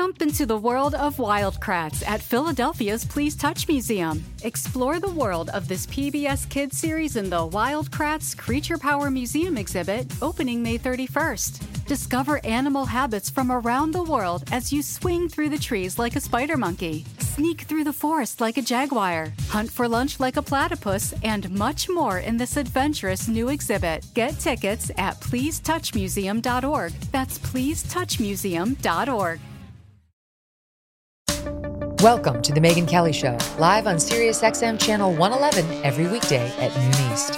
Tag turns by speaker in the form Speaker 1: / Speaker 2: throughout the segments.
Speaker 1: Jump into the world of Wild Kratts at Philadelphia's Please Touch Museum. Explore the world of this PBS Kids series in the Wild Kratts Creature Power Museum exhibit opening May 31st. Discover animal habits from around the world as you swing through the trees like a spider monkey, sneak through the forest like a jaguar, hunt for lunch like a platypus, and much more in this adventurous new exhibit. Get tickets at pleasetouchmuseum.org. That's pleasetouchmuseum.org.
Speaker 2: Welcome to the Megyn Kelly Show, live on SiriusXM Channel 111 every weekday at noon East.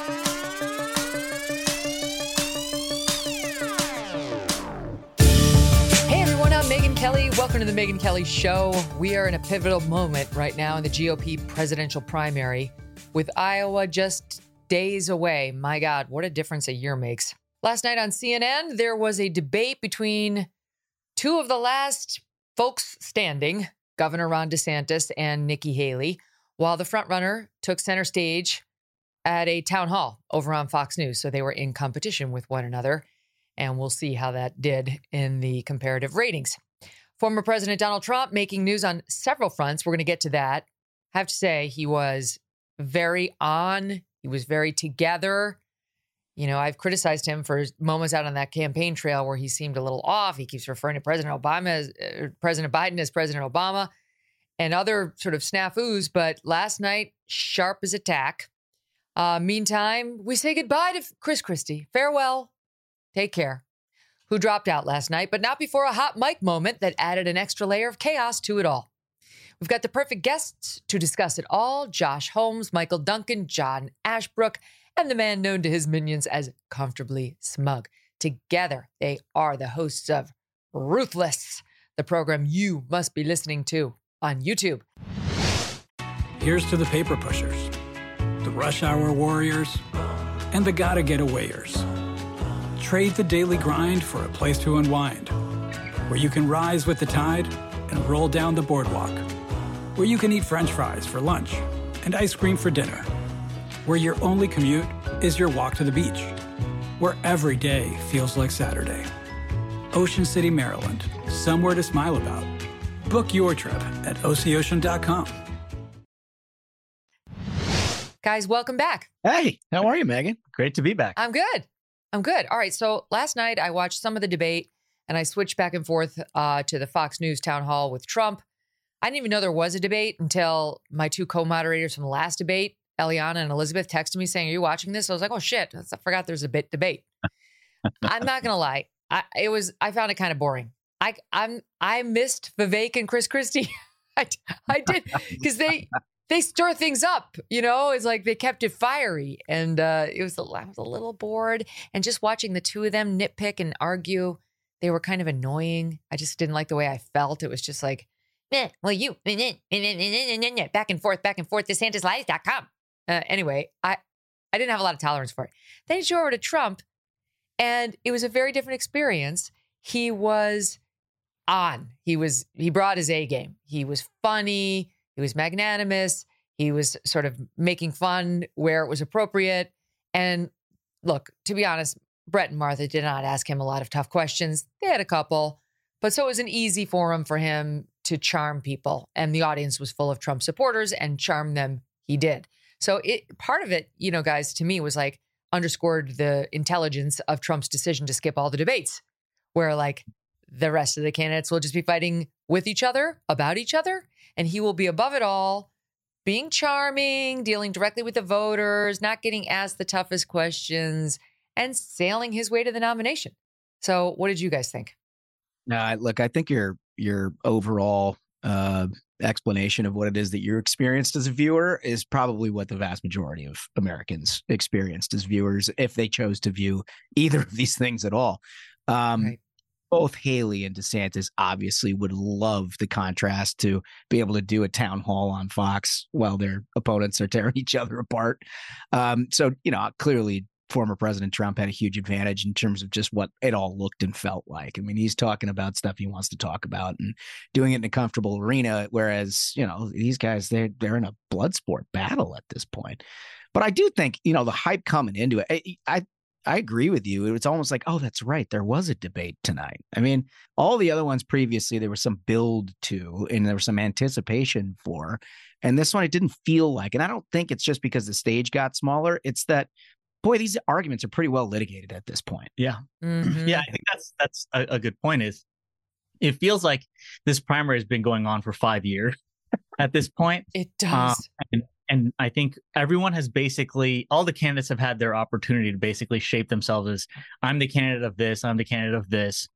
Speaker 2: Hey everyone, I'm Megyn Kelly. Welcome to the Megyn Kelly Show. We are in a pivotal moment right now in the GOP presidential primary with Iowa just days away. My God, what a difference a year makes. Last night on CNN, there was a debate between two of the last folks standing Governor Ron DeSantis and Nikki Haley, while the frontrunner took center stage at a town hall over on Fox News. So they were in competition with one another. And we'll see how that did in the comparative ratings. Former President Donald Trump making news on several fronts. We're going to get to that. I have to say, he was very on, he was very together. You know, I've criticized him for moments out on that campaign trail where he seemed a little off. He keeps referring to President Obama as uh, President Biden as President Obama and other sort of snafus. But last night, sharp as attack. Uh, meantime, we say goodbye to Chris Christie. Farewell. Take care. Who dropped out last night, but not before a hot mic moment that added an extra layer of chaos to it all. We've got the perfect guests to discuss it all Josh Holmes, Michael Duncan, John Ashbrook, and the man known to his minions as Comfortably Smug. Together, they are the hosts of Ruthless, the program you must be listening to on YouTube.
Speaker 3: Here's to the paper pushers, the rush hour warriors, and the gotta get awayers. Trade the daily grind for a place to unwind, where you can rise with the tide and roll down the boardwalk, where you can eat french fries for lunch and ice cream for dinner where your only commute is your walk to the beach, where every day feels like Saturday. Ocean City, Maryland, somewhere to smile about. Book your trip at OCOcean.com.
Speaker 2: Guys, welcome back.
Speaker 4: Hey, how are you, Megyn? Great to be back.
Speaker 2: I'm good. I'm good. All right. So last night I watched some of the debate and I switched back and forth uh, to the Fox News town hall with Trump. I didn't even know there was a debate until my two co moderators from the last debate Eliana and Elizabeth texted me saying, "Are you watching this?" I was like, "Oh shit, I forgot there's a bit debate." I'm not gonna lie, I it was I found it kind of boring. I I'm I missed Vivek and Chris Christie. I I did because they they stir things up. You know, it's like they kept it fiery, and uh, it was a, I was a little bored, and just watching the two of them nitpick and argue, they were kind of annoying. I just didn't like the way I felt. It was just like. well, you back and forth, back and forth. DeSantisLies.com. Uh, anyway, I I didn't have a lot of tolerance for it. Then he showed over to Trump, and it was a very different experience. He was on. He was he brought his A game. He was funny. He was magnanimous. He was sort of making fun where it was appropriate. And look, to be honest, Brett and Martha did not ask him a lot of tough questions. They had a couple, but so it was an easy forum for him to charm people. And the audience was full of Trump supporters and charm them he did. So it part of it, you know, guys, to me was like underscored the intelligence of Trump's decision to skip all the debates, where like the rest of the candidates will just be fighting with each other about each other, and he will be above it all, being charming, dealing directly with the voters, not getting asked the toughest questions, and sailing his way to the nomination. So, what did you guys think?
Speaker 4: Uh, look, I think your your overall uh, explanation of what it is that you experienced as a viewer is probably what the vast majority of Americans experienced as viewers if they chose to view either of these things at all. Um, right. both Haley and DeSantis obviously would love the contrast to be able to do a town hall on Fox while their opponents are tearing each other apart. Um, so, you know, clearly former President Trump had a huge advantage in terms of just what it all looked and felt like. I mean, he's talking about stuff he wants to talk about and doing it in a comfortable arena, whereas, you know, these guys, they're, they're in a blood sport battle at this point. But I do think, you know, the hype coming into it, I, I I agree with you. It's almost like, oh, that's right. There was a debate tonight. I mean, all the other ones previously, there was some build to and there was some anticipation for. And this one, it didn't feel like. And I don't think it's just because the stage got smaller. It's that, boy, these arguments are pretty well litigated at this point.
Speaker 5: Yeah.
Speaker 2: Mhm.
Speaker 5: Yeah. I think that's that's a, a good point. Is it feels like this primary has been going on for five years at this point.
Speaker 2: It
Speaker 5: Uh,
Speaker 2: does.
Speaker 5: and, and I think everyone has basically all the candidates have had their opportunity to basically shape themselves as I'm the candidate of this, I'm the candidate of this,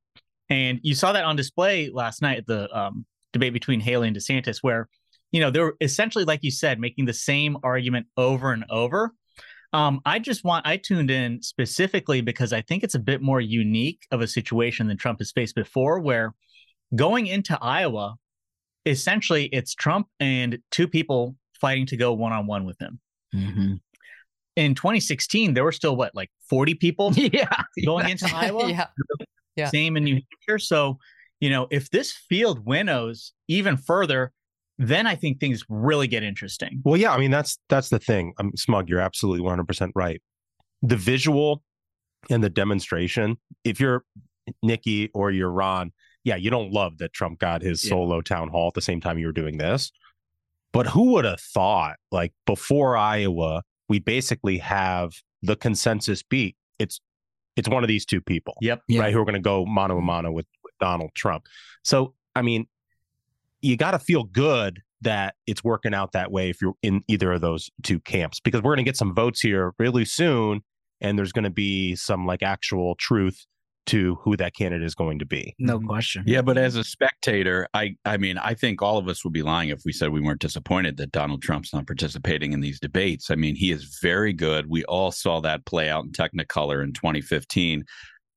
Speaker 5: and you saw that on display last night at the um, debate between Haley and DeSantis, where you know they were essentially, like you said, making the same argument over and over. Um, I just want I tuned in specifically because I think it's a bit more unique of a situation than Trump has faced before, where going into Iowa, essentially it's Trump and two people fighting to go one on one with him.
Speaker 4: Mm-hmm.
Speaker 5: In 2016, there were still what, like 40 people
Speaker 4: yeah.
Speaker 5: going into Iowa?
Speaker 2: yeah. yeah.
Speaker 5: Same in New Hampshire. So, you know, if this field winnows even further, then I think things really get interesting.
Speaker 6: Well, yeah, I mean that's that's the thing. Um, Smug, you're absolutely 100 percent right. The visual and the demonstration. If you're Nikki or you're Ron, yeah, you don't love that Trump got his
Speaker 4: Yeah.
Speaker 6: solo town hall at the same time you were doing this. But who would have thought, like before Iowa, we basically have the consensus beat. It's it's one of these two people
Speaker 5: Yep.
Speaker 4: Yeah.
Speaker 6: right? Who are going to go mano a mano with, with Donald Trump. So, I mean, you got to feel good that it's working out that way if you're in either of those two camps, because we're going to get some votes here really soon, and there's going to be some like actual truth to who that candidate is going to be.
Speaker 4: No mm-hmm. question.
Speaker 7: Yeah, but as a spectator, I I mean, I think all of us would be lying if we said we weren't disappointed that Donald Trump's not participating in these debates. I mean, he is very good. We all saw that play out in Technicolor in 2015.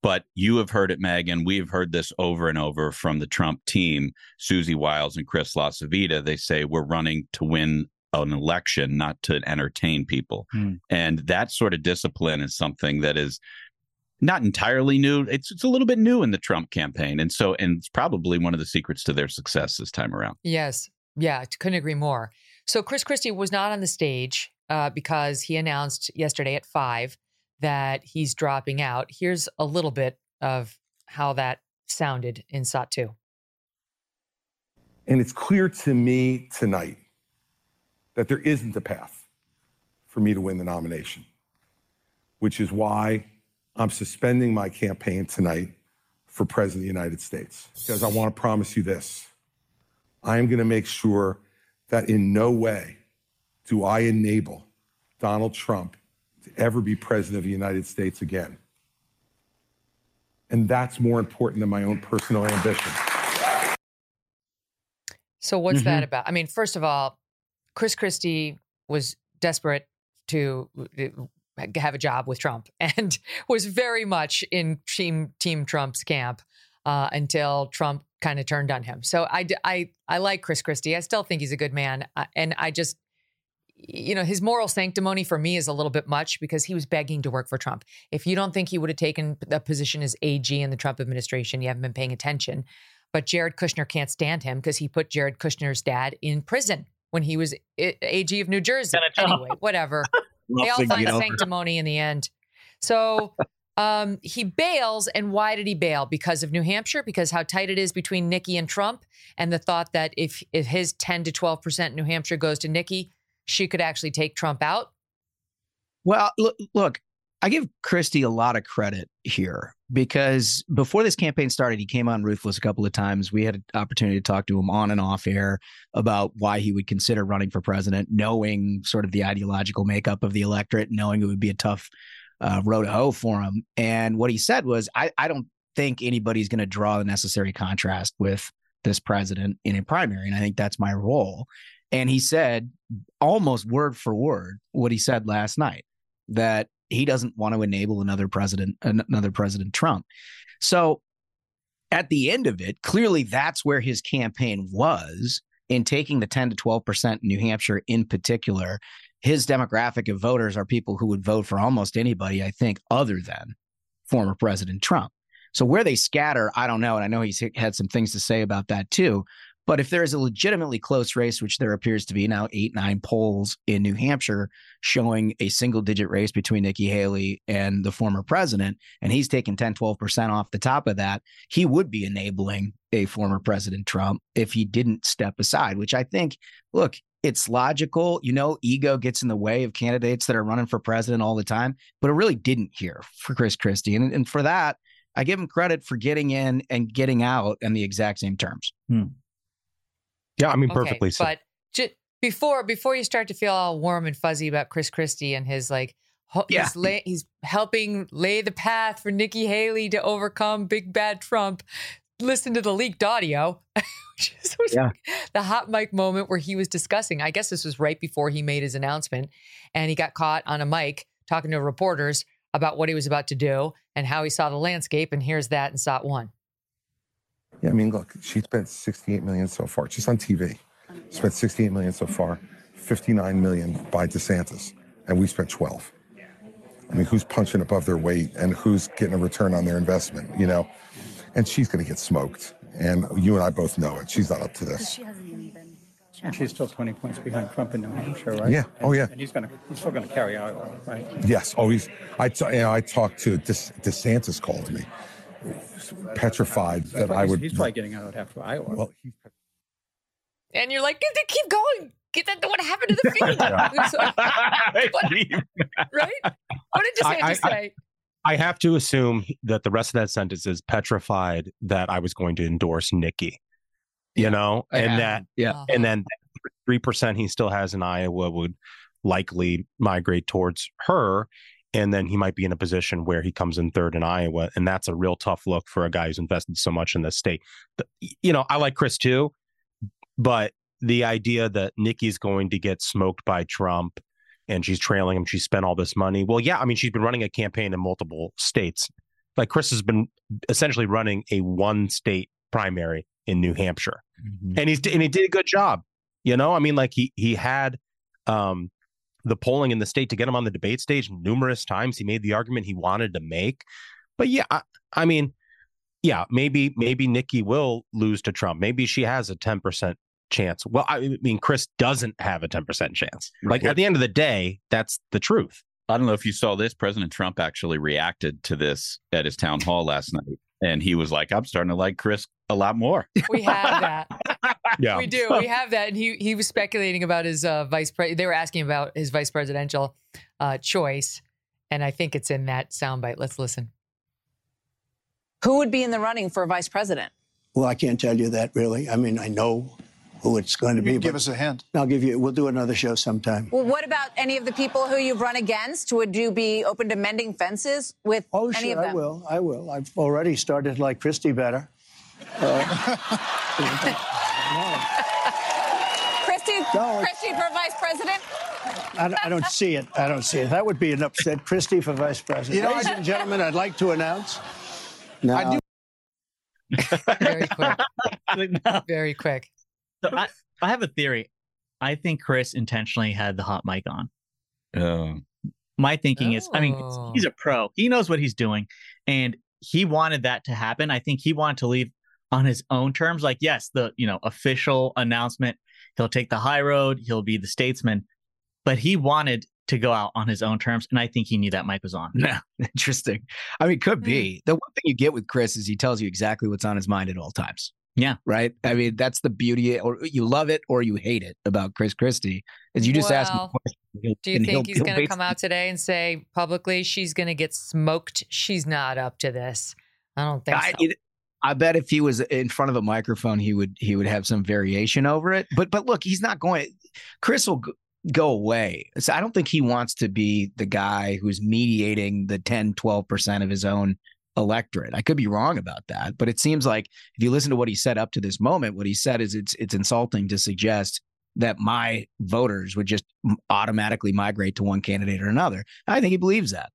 Speaker 7: But you have heard it, Megyn. We have heard this over and over from the Trump team, Susie Wiles and Chris LaCivita. They say we're running to win an election, not to entertain people.
Speaker 5: Hmm.
Speaker 7: And that sort of discipline is something that is not entirely new. It's it's a little bit new in the Trump campaign, and so and it's probably one of the secrets to their success this time around.
Speaker 2: Yes. Yeah. Couldn't agree more. So Chris Christie was not on the stage uh, because he announced yesterday at five that he's dropping out. Here's a little bit of how that sounded in SOT 2.
Speaker 8: And it's clear to me tonight that there isn't a path for me to win the nomination, which is why I'm suspending my campaign tonight for President of the United States. Because I want to promise you this I am going to make sure that in no way do I enable Donald Trump ever be President of the United States again. And that's more important than my own personal ambition.
Speaker 2: So what's that
Speaker 5: Mhm.
Speaker 2: about? I mean, first of all, Chris Christie was desperate to uh, have a job with Trump and was very much in team Team Trump's camp uh, until Trump kind of turned on him. So I, I, I like Chris Christie. I still think he's a good man, uh, and I just you know his moral sanctimony for me is a little bit much because he was begging to work for Trump. If you don't think he would have taken the position as AG in the Trump administration, you haven't been paying attention. But Jared Kushner can't stand him because he put Jared Kushner's dad in prison when he was AG of New Jersey.
Speaker 5: Got a job.
Speaker 2: Anyway, whatever. they all find
Speaker 4: over.
Speaker 2: sanctimony in the end. So um, he bails, and why did he bail? Because of New Hampshire, because how tight it is between Nikki and Trump, and the thought that if if his ten to twelve percent New Hampshire goes to Nikki, she could actually take Trump out.
Speaker 4: Well, look, look, I give Christie a lot of credit here because before this campaign started, he came on Ruthless a couple of times. We had an opportunity to talk to him on and off air about why he would consider running for president, knowing sort of the ideological makeup of the electorate, knowing it would be a tough uh, road to hoe for him. And what he said was, I, I don't think anybody's going to draw the necessary contrast with this president in a primary. And I think that's my role. And he said almost word for word what he said last night that he doesn't want to enable another president, another President Trump. So at the end of it, clearly that's where his campaign was in taking the 10 to 12% in New Hampshire in particular. His demographic of voters are people who would vote for almost anybody, I think, other than former President Trump. So where they scatter, I don't know. And I know he's had some things to say about that too. But if there is a legitimately close race, which there appears to be now, eight, nine polls in New Hampshire showing a single digit race between Nikki Haley and the former president, and he's taking 10, 12% off the top of that, he would be enabling a former President Trump if he didn't step aside, which I think, look, it's logical. You know, ego gets in the way of candidates that are running for president all the time, but it really didn't here for Chris Christie. And, and for that, I give him credit for getting in and getting out in the exact same terms.
Speaker 5: Hmm.
Speaker 6: Yeah, I mean,
Speaker 2: Okay,
Speaker 6: perfectly. so.
Speaker 2: But before before you start to feel all warm and fuzzy about Chris Christie and his like, ho-
Speaker 4: Yeah.
Speaker 2: he's, lay, he's helping lay the path for Nikki Haley to overcome big bad Trump. Listen to the leaked audio, which is
Speaker 4: Yeah.
Speaker 2: the hot mic moment where he was discussing. I guess this was right before he made his announcement, and he got caught on a mic talking to reporters about what he was about to do and how he saw the landscape. And here's that in SOT one.
Speaker 8: Yeah, I mean, look, she spent 68 million so far, just on TV. Spent 68 million so far, 59 million by DeSantis, and we spent 12. I mean, who's punching above their weight and who's getting a return on their investment, you know? And she's going to get smoked. And you and I both know it. She's not up to this.
Speaker 9: And she's still 20 points behind Trump in New Hampshire, right?
Speaker 8: Yeah. Oh, yeah.
Speaker 9: And he's going to, he's still going to carry Iowa, right?
Speaker 8: Yes, oh, always. I, t- you know, I talked to De- DeSantis called me, petrified that
Speaker 9: But
Speaker 8: I
Speaker 9: he's-
Speaker 8: would.
Speaker 9: He's probably getting out after Iowa.
Speaker 8: Well, he-
Speaker 2: And you're like, "Keep- keep going. Get that. What happened to the feed? right? What did
Speaker 6: I-
Speaker 2: DeSantis
Speaker 6: I- I-
Speaker 2: say?
Speaker 6: I have to assume that the rest of that sentence is petrified that I was going to endorse Nikki. You know,
Speaker 4: I
Speaker 6: and
Speaker 4: have.
Speaker 6: that
Speaker 4: Yeah.
Speaker 6: and then three percent he still has in Iowa would likely migrate towards her, and then he might be in a position where he comes in third in Iowa, and that's a real tough look for a guy who's invested so much in this state. The- You know, I like Chris too, but the idea that Nikki's going to get smoked by Trump and she's trailing him, she spent all this money. Well, yeah, I mean, she's been running a campaign in multiple states. Like Chris has been essentially running a one state primary in New Hampshire and he's and he did a good job. You know, I mean, like he he had um, the polling in the state to get him on the debate stage numerous times. He made the argument he wanted to make, but yeah, I, I mean, yeah, maybe maybe Nikki will lose to Trump. Maybe she has a ten percent chance. Well, I mean, Chris doesn't have a ten percent chance. Like at the end of the day, that's the truth.
Speaker 7: I don't know if you saw this. President Trump actually reacted to this at his town hall last night. And he was like, I'm starting to like Chris a lot more.
Speaker 2: We have that.
Speaker 6: Yeah,
Speaker 2: We do. We have that. And he he was speculating about his uh, vice president. They were asking about his vice presidential uh, choice, and I think it's in that soundbite. Let's listen.
Speaker 10: Who would be in the running for a vice president?
Speaker 11: Well, I can't tell you that really. I mean, I know who it's going to be.
Speaker 12: give us a hint.
Speaker 11: I'll give you. We'll do another show sometime.
Speaker 10: Well, what about any of the people who you've run against? Would you be open to mending fences with
Speaker 11: Oh,
Speaker 10: any
Speaker 11: sure,
Speaker 10: of them?
Speaker 11: I will. I will. I've already started to like Christie better.
Speaker 10: Christie,
Speaker 11: No.
Speaker 10: Christie for vice president?
Speaker 11: I, don't- I don't see it. I don't see it. That would be an upset. Christie for vice president.
Speaker 12: You know,
Speaker 11: Ladies and gentlemen, I'd like to announce. Now,
Speaker 12: I do-
Speaker 2: Very quick.
Speaker 5: No.
Speaker 2: Very quick.
Speaker 5: So I, I have a theory. I think Chris intentionally had the hot mic on.
Speaker 7: Uh,
Speaker 5: My thinking is, I mean,
Speaker 2: Oh.
Speaker 5: he's a pro. He knows what he's doing, and he wanted that to happen. I think he wanted to leave on his own terms. Like, yes, the you know official announcement. He'll take the high road. He'll be the statesman, but he wanted to go out on his own terms, and I think he knew that mic was on.
Speaker 4: Yeah, interesting. I mean, could be. Hmm. The one thing you get with Chris is he tells you exactly what's on his mind at all times.
Speaker 5: Yeah.
Speaker 4: Right. I mean, that's the beauty, or you love it or you hate it about Chris Christie. Is you just ask him a question.
Speaker 2: Do you
Speaker 4: and he'll-
Speaker 2: think he's
Speaker 4: he'll
Speaker 2: going to come out today and say publicly she's going to get smoked? She's not up to this. I don't think
Speaker 4: I,
Speaker 2: so.
Speaker 4: it- I bet if he was in front of a microphone, he would he would have some variation over it. But but look, he's not going. Chris will go away. So I don't think he wants to be the guy who's mediating the 10, 12 percent of his own electorate. I could be wrong about that, but it seems like if you listen to what he said up to this moment, what he said is it's it's insulting to suggest that my voters would just automatically migrate to one candidate or another. I think he believes that.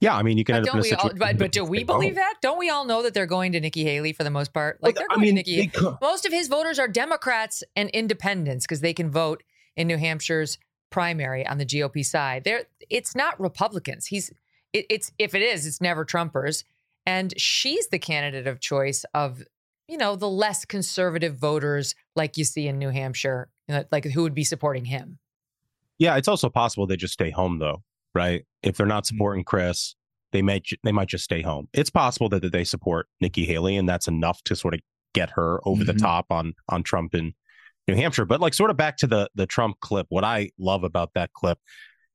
Speaker 6: Yeah, I mean, you can
Speaker 2: But
Speaker 6: end up in
Speaker 2: don't
Speaker 6: a
Speaker 2: we all? But, but do we believe that? Don't we all know that they're going to Nikki Haley for the most part? Like they're
Speaker 6: I
Speaker 2: going
Speaker 6: mean,
Speaker 2: to Nikki. Most of his voters are Democrats and independents because they can vote in New Hampshire's primary on the GOP side. There, it's not Republicans. He's it, it's if it is, it's never Trumpers, and she's the candidate of choice of you know the less conservative voters like you see in New Hampshire, you know, like who would be supporting him.
Speaker 6: Yeah, it's also possible they just stay home though, right? If they're not
Speaker 2: Mm-hmm.
Speaker 6: supporting Chris, they may they might just stay home. It's possible that, that they support Nikki Haley, and that's enough to sort of get her over the
Speaker 5: Mhm.
Speaker 6: top on on Trump in New Hampshire. But like sort of back to the the Trump clip, what I love about that clip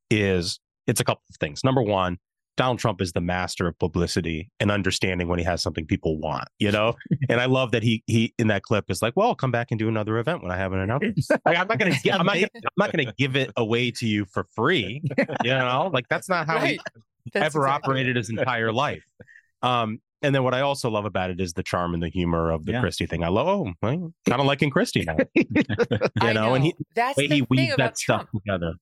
Speaker 6: is it's a couple of things. Number one, Donald Trump is the master of publicity and understanding when he has something people want, you know? and I love that he he in that clip is like, well, I'll come back and do another event when I have an announcement. Like, I'm not gonna gi- I'm not gonna, I'm not gonna give it away to you for free. You know, like that's not how
Speaker 2: Right.
Speaker 6: he
Speaker 2: That's
Speaker 6: ever
Speaker 2: exactly
Speaker 6: operated his entire life. Um, and then what I also love about it is the charm and the humor of the
Speaker 5: Yeah.
Speaker 6: Christie thing. I love, oh, well, kind of liking Christie now, you
Speaker 2: I
Speaker 6: know, and he
Speaker 2: That's
Speaker 6: way
Speaker 2: the
Speaker 6: he
Speaker 2: thing
Speaker 6: weaves that stuff
Speaker 2: Trump.
Speaker 6: together.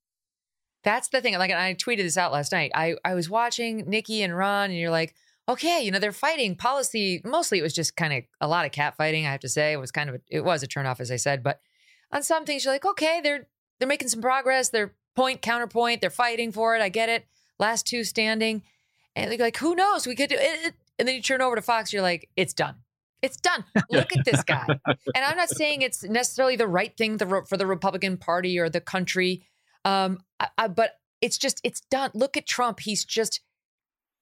Speaker 2: That's the thing. Like, and I tweeted this out last night. I, I was watching Nikki and Ron, and you're like, okay, you know, they're fighting policy. Mostly it was just kind of a lot of cat fighting, I have to say. It was kind of, a, it was a turnoff, as I said. But on some things, you're like, okay, they're, they're making some progress. They're point, counterpoint. They're fighting for it. I get it. Last two standing. And they're like, who knows? We could do it. And then you turn over to Fox, you're like, it's done. It's done. Look at this guy. And I'm not saying it's necessarily the right thing for the Republican Party or the country. Um, I, I, but it's just it's done. Look at Trump. He's just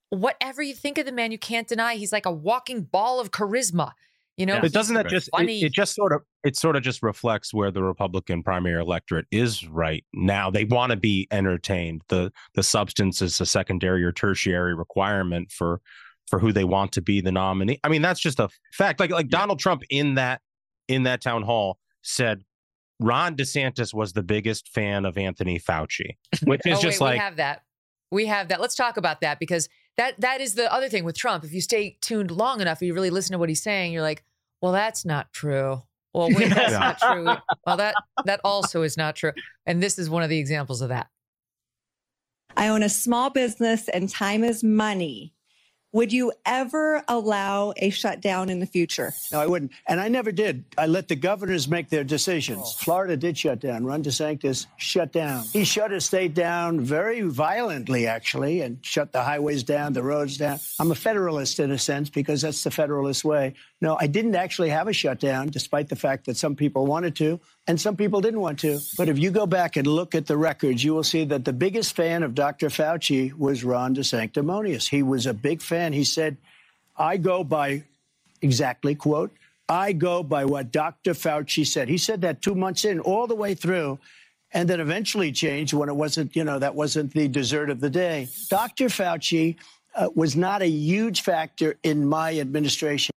Speaker 2: whatever you think of the man, you can't deny he's like a walking ball of charisma. You know,
Speaker 6: But doesn't that just it,
Speaker 2: funny?
Speaker 6: it just sort of it sort of just reflects where the Republican primary electorate is right now. They want to be entertained. The the substance is a secondary or tertiary requirement for for who they want to be the nominee. I mean, that's just a fact. Like like Donald Trump in that in that town hall said Ron DeSantis was the biggest fan of Anthony Fauci, which is
Speaker 2: oh,
Speaker 6: just
Speaker 2: wait,
Speaker 6: like
Speaker 2: we have that. We have that. Let's talk about that because that that is the other thing with Trump. If you stay tuned long enough, you really listen to what he's saying. You're like, well, that's not true. Well, wait, that's
Speaker 6: Yeah.
Speaker 2: not true. Well, that that also is not true. And this is one of the examples of that.
Speaker 12: I own a small business and time is money. Would you ever allow a shutdown in the future?
Speaker 11: No, I wouldn't. And I never did. I let the governors make their decisions. Oh. Florida did shut down. Ron DeSantis shut down. He shut his state down very violently, actually, and shut the highways down, the roads down. I'm a federalist in a sense because that's the federalist way. No, I didn't actually have a shutdown, despite the fact that some people wanted to and some people didn't want to. But if you go back and look at the records, you will see that the biggest fan of Dr. Fauci was Ron DeSanctimonious. He was a big fan. He said, I go by exactly, quote, I go by what Dr. Fauci said. He said that two months in, all the way through, and then eventually changed when it wasn't, you know, that wasn't the dessert of the day. Dr. Fauci uh, was not a huge factor in my administration.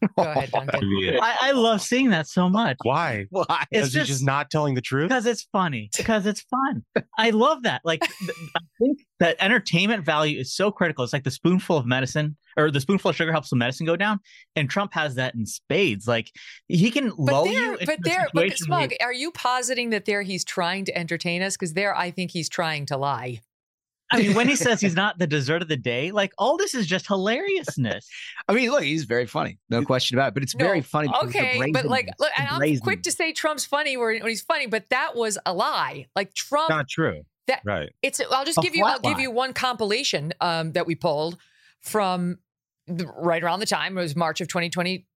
Speaker 2: Go ahead, Duncan.
Speaker 5: I, I love seeing that so much.
Speaker 6: Why?
Speaker 4: Why?
Speaker 5: It's
Speaker 6: Because he's
Speaker 5: just-
Speaker 6: just not telling the truth.
Speaker 5: because it's funny because it's fun i love that like th- i think that entertainment value is so critical it's like the spoonful of medicine or the spoonful of sugar helps the medicine go down and trump has that in spades like he can
Speaker 2: But
Speaker 5: lull
Speaker 2: there,
Speaker 5: you
Speaker 2: but there, but
Speaker 5: situation where
Speaker 2: Smug, are you positing that there he's trying to entertain us? Because there, I think he's trying to lie.
Speaker 5: I mean, when he says he's not the dessert of the day, like all this is just hilariousness.
Speaker 4: I mean, look, he's very funny, no question about it. But it's
Speaker 2: No,
Speaker 4: very funny. because of
Speaker 2: Okay, but like, look, and I'm
Speaker 4: brazenness.
Speaker 2: quick to say Trump's funny when, when he's funny, but that was a lie. Like Trump,
Speaker 6: not true.
Speaker 2: that
Speaker 6: Right.
Speaker 2: it's. I'll just
Speaker 5: A
Speaker 2: give you. I'll
Speaker 5: flat
Speaker 2: give you one compilation um, that we pulled from the, right around the time it was March of 2020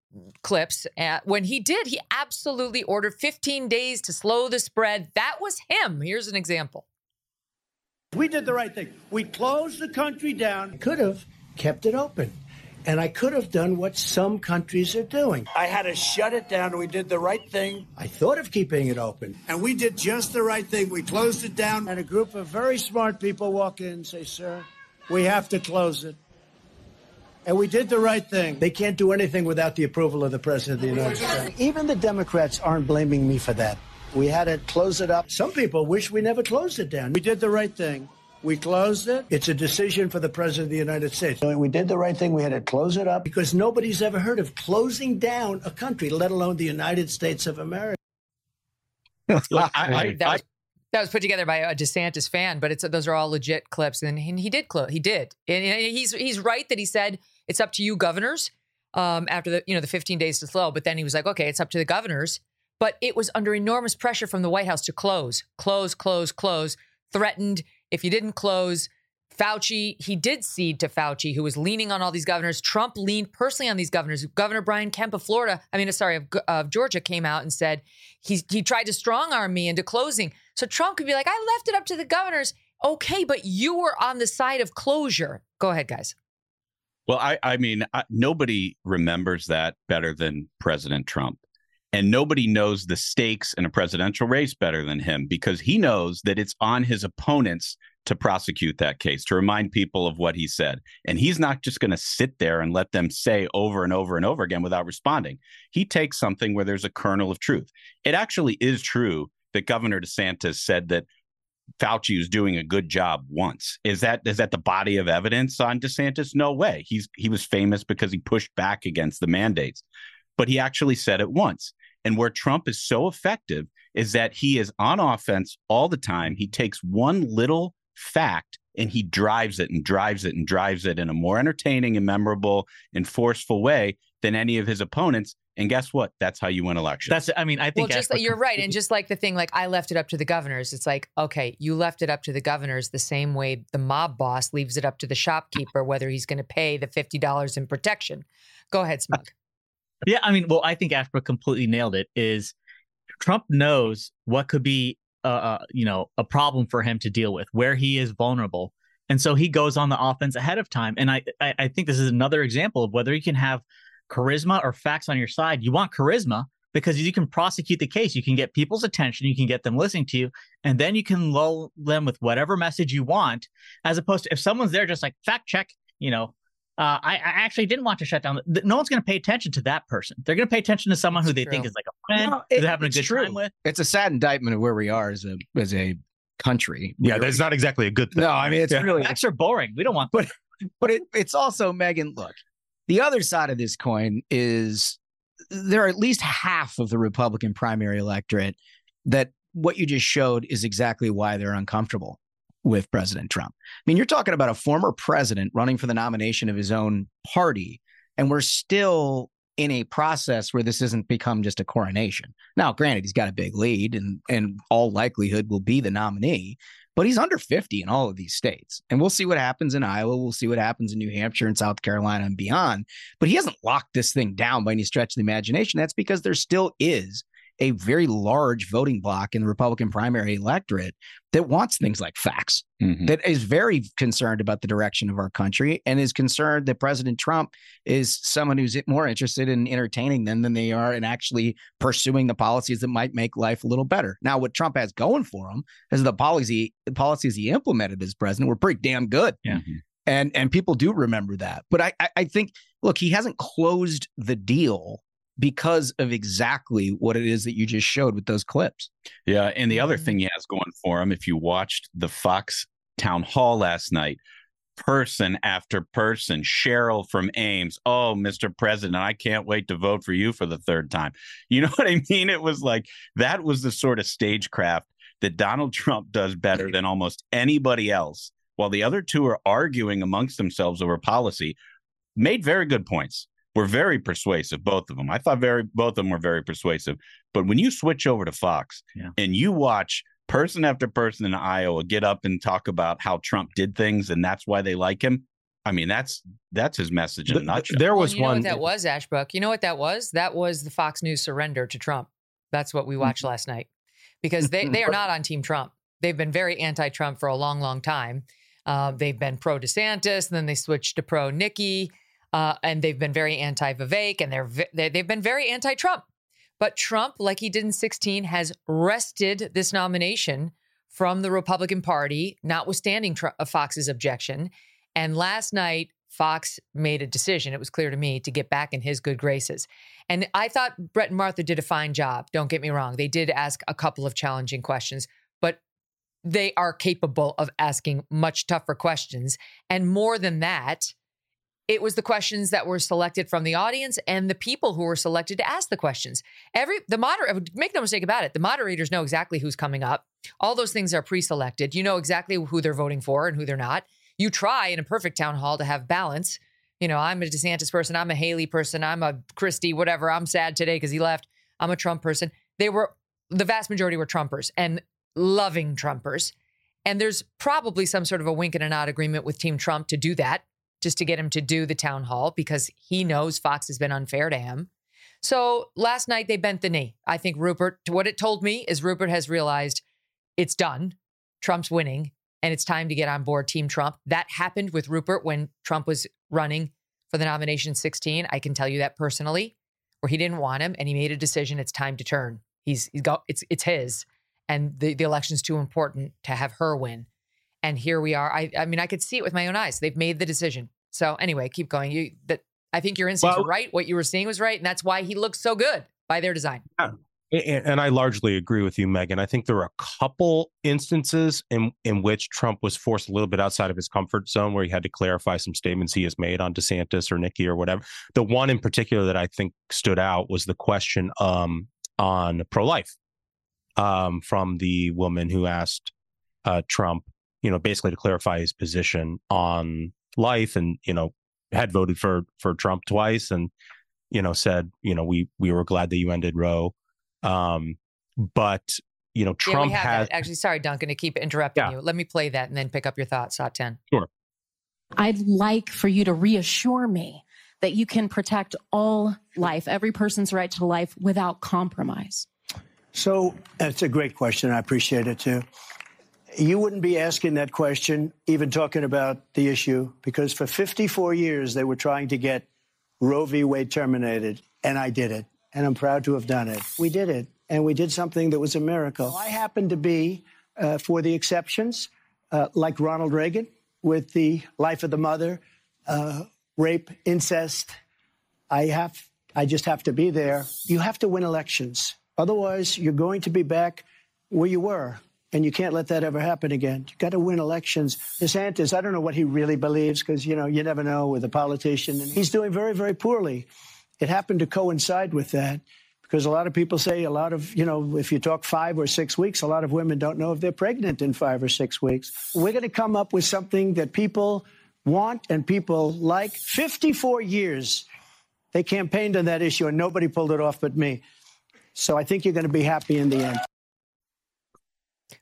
Speaker 2: clips. Uh, when he did, he absolutely ordered 15 days to slow the spread. That was him. Here's an example.
Speaker 11: We did the right thing. We closed the country down. Could have kept it open. And I could have done what some countries are doing. I had to shut it down, we did the right thing. I thought of keeping it open. And we did just the right thing. We closed it down. And a group of very smart people walk in and say, Sir, we have to close it. And we did the right thing. They can't do anything without the approval of the President of the United States. Even the Democrats aren't blaming me for that. We had to close it up. Some people wish we never closed it down. We did the right thing. We closed it. It's a decision for the President of the United States. We did the right thing. We had to close it up because nobody's ever heard of closing down a country, let alone the United States of America.
Speaker 6: Look, I, I,
Speaker 2: That was That was put together by a DeSantis fan, but it's those are all legit clips, and, and he did close. He did, and, and he's he's right that he said it's up to you governors um, after the you know the 15 days to slow. But then he was like, okay, it's up to the governors. But it was under enormous pressure from the White House to close, close, close, close. Threatened if you didn't close, Fauci, he did cede to Fauci, who was leaning on all these governors. Trump leaned personally on these governors. Governor Brian Kemp of Florida, I mean, uh, sorry, of, of Georgia, came out and said he he tried to strong arm me into closing. So Trump could be like, I left it up to the governors. Okay, but you were on the side of closure. Go ahead, guys.
Speaker 7: Well, I, I mean, I, nobody remembers that better than President Trump. And nobody knows the stakes in a presidential race better than him because he knows that it's on his opponents to prosecute that case, to remind people of what he said. And he's not just going to sit there and let them say over and over and over again without responding. He takes something where there's a kernel of truth. It actually is true that Governor DeSantis said that Fauci was doing a good job once. Is that is that the body of evidence on DeSantis? No way. He's he was famous because he pushed back against the mandates. But he actually said it once. And where Trump is so effective is that he is on offense all the time. He takes one little fact and he drives it and drives it and drives it in a more entertaining and memorable and forceful way than any of his opponents. And guess what? That's how you win elections.
Speaker 5: That's, I mean, I think
Speaker 2: well, just like, you're right. And just like the thing, like I left it up to the governors. It's like, okay, you left it up to the governors the same way the mob boss leaves it up to the shopkeeper, whether he's going to pay the $50 in protection. Go ahead, Smug.
Speaker 5: Yeah. I mean, well, I think Ashbrook completely nailed it is Trump knows what could be uh, you know a problem for him to deal with where he is vulnerable and so he goes on the offense ahead of time and I i think this is another example of whether you can have charisma or facts on your side you want charisma because you can prosecute the case you can get people's attention you can get them listening to you and then you can lull them with whatever message you want as opposed to if someone's there just like fact check you know uh, I, I, actually didn't want to shut down. No one's going to pay attention to that person. They're going to pay attention to someone who they true. think is like a friend, no, it, they're having a good true. time with.
Speaker 4: It's a sad indictment of where we are as a as a country.
Speaker 6: Yeah, that's not exactly a good thing.
Speaker 4: No, I mean it's yeah. really
Speaker 5: facts are boring. We don't want,
Speaker 4: but but it, it's also Megyn. Look, the other side of this coin is there are at least half of the Republican primary electorate that what you just showed is exactly why they're uncomfortable with President Trump. I mean, you're talking about a former president running for the nomination of his own party, and we're still in a process where this isn't become just a coronation. Now, granted, he's got a big lead and and all likelihood will be the nominee, but he's under 50 in all of these states. And we'll see what happens in Iowa, we'll see what happens in New Hampshire and South Carolina and beyond, but he hasn't locked this thing down by any stretch of the imagination. That's because there still is a very large voting bloc in the Republican primary electorate that wants things like facts, mm-hmm. that is very concerned about the direction of our country and is concerned that President Trump is someone who's more interested in entertaining them than they are in actually pursuing the policies that might make life a little better. Now, what Trump has going for him is the policy the policies he implemented as president were pretty damn good.
Speaker 5: Yeah.
Speaker 4: And and people do remember that. But I I think look, he hasn't closed the deal because of exactly what it is that you just showed with those clips.
Speaker 7: Yeah. And the other mm-hmm. thing he has going for him, if you watched the Fox town hall last night, person after person, Cheryl from Ames, oh, Mr. President, I can't wait to vote for you for the third time. You know what I mean? It was like that was the sort of stagecraft that Donald Trump does better than almost anybody else. While the other two are arguing amongst themselves over policy, made very good points were very persuasive, both of them. I thought very both of them were very persuasive. But when you switch over to Fox
Speaker 5: yeah.
Speaker 7: and you watch person after person in Iowa get up and talk about how Trump did things and that's why they like him. I mean, that's that's his message in a nutshell.
Speaker 6: There was
Speaker 2: well, you
Speaker 6: one
Speaker 2: know that was Ashbrook. You know what that was? That was the Fox News surrender to Trump. That's what we watched mm-hmm. last night because they they are not on Team Trump. They've been very anti-Trump for a long, long time. Uh, they've been pro DeSantis, and then they switched to pro Nikki. Uh, and they've been very anti-Vivek, and they're they've been very anti-Trump. But Trump, like he did in 16, has wrested this nomination from the Republican Party, notwithstanding Trump, uh, Fox's objection. And last night, Fox made a decision. It was clear to me to get back in his good graces. And I thought Brett and Martha did a fine job. Don't get me wrong. They did ask a couple of challenging questions, but they are capable of asking much tougher questions. And more than that, it was the questions that were selected from the audience and the people who were selected to ask the questions. Every the moderator make no mistake about it, the moderators know exactly who's coming up. All those things are pre-selected. You know exactly who they're voting for and who they're not. You try in a perfect town hall to have balance. You know, I'm a DeSantis person, I'm a Haley person, I'm a Christie, whatever. I'm sad today because he left. I'm a Trump person. They were the vast majority were Trumpers and loving Trumpers. And there's probably some sort of a wink and a nod agreement with Team Trump to do that, just to get him to do the town hall because he knows Fox has been unfair to him. So last night they bent the knee. I think Rupert, what it told me is Rupert has realized it's done. Trump's winning and it's time to get on board Team Trump. That happened with Rupert when Trump was running for the nomination 16. I can tell you that personally, where he didn't want him and he made a decision. It's time to turn. He's, he's got it's it's his and the, the election's too important to have her win. And here we are. I, I mean, I could see it with my own eyes. They've made the decision. So anyway, keep going. You that I think your instincts
Speaker 6: Well-
Speaker 2: were right. What you were seeing was right, and that's why he looks so good by their design.
Speaker 6: Yeah. And, and I largely agree with you, Megyn. I think there are a couple instances in in which Trump was forced a little bit outside of his comfort zone, where he had to clarify some statements he has made on DeSantis or Nikki or whatever. The one in particular that I think stood out was the question um, on pro life um, from the woman who asked uh, Trump, you know, basically to clarify his position on life, and you know, had voted for for Trump twice, and you know, said, you know, we we were glad that you ended Roe. Um, but you know, Trump
Speaker 2: we have
Speaker 6: has.
Speaker 2: Actually, sorry, Duncan, to keep interrupting you. Let me play that and then pick up your thoughts. Hot ten.
Speaker 6: Sure.
Speaker 13: I'd like for you to reassure me that you can protect all life, every person's right to life without compromise.
Speaker 11: So that's a great question. I appreciate it too. You wouldn't be asking that question, even talking about the issue, because for 54 years they were trying to get Roe v. Wade terminated, and I did it. And I'm proud to have done it. We did it, and we did something that was a miracle. I happen to be uh, for the exceptions, uh, like Ronald Reagan with the life of the mother, uh, rape, incest. I have, I just have to be there. You have to win elections. Otherwise, you're going to be back where you were. And you can't let that ever happen again. You got to win elections. DeSantis, I don't know what he really believes because, you know, you never know with a politician. And he's doing very, very poorly. It happened to coincide with that because a lot of people say a lot of, you know, if you talk five or six weeks, a lot of women don't know if they're pregnant in five or six weeks. We're going to come up with something that people want and people like. 54 years they campaigned on that issue and nobody pulled it off but me. So I think you're going to be happy in the end.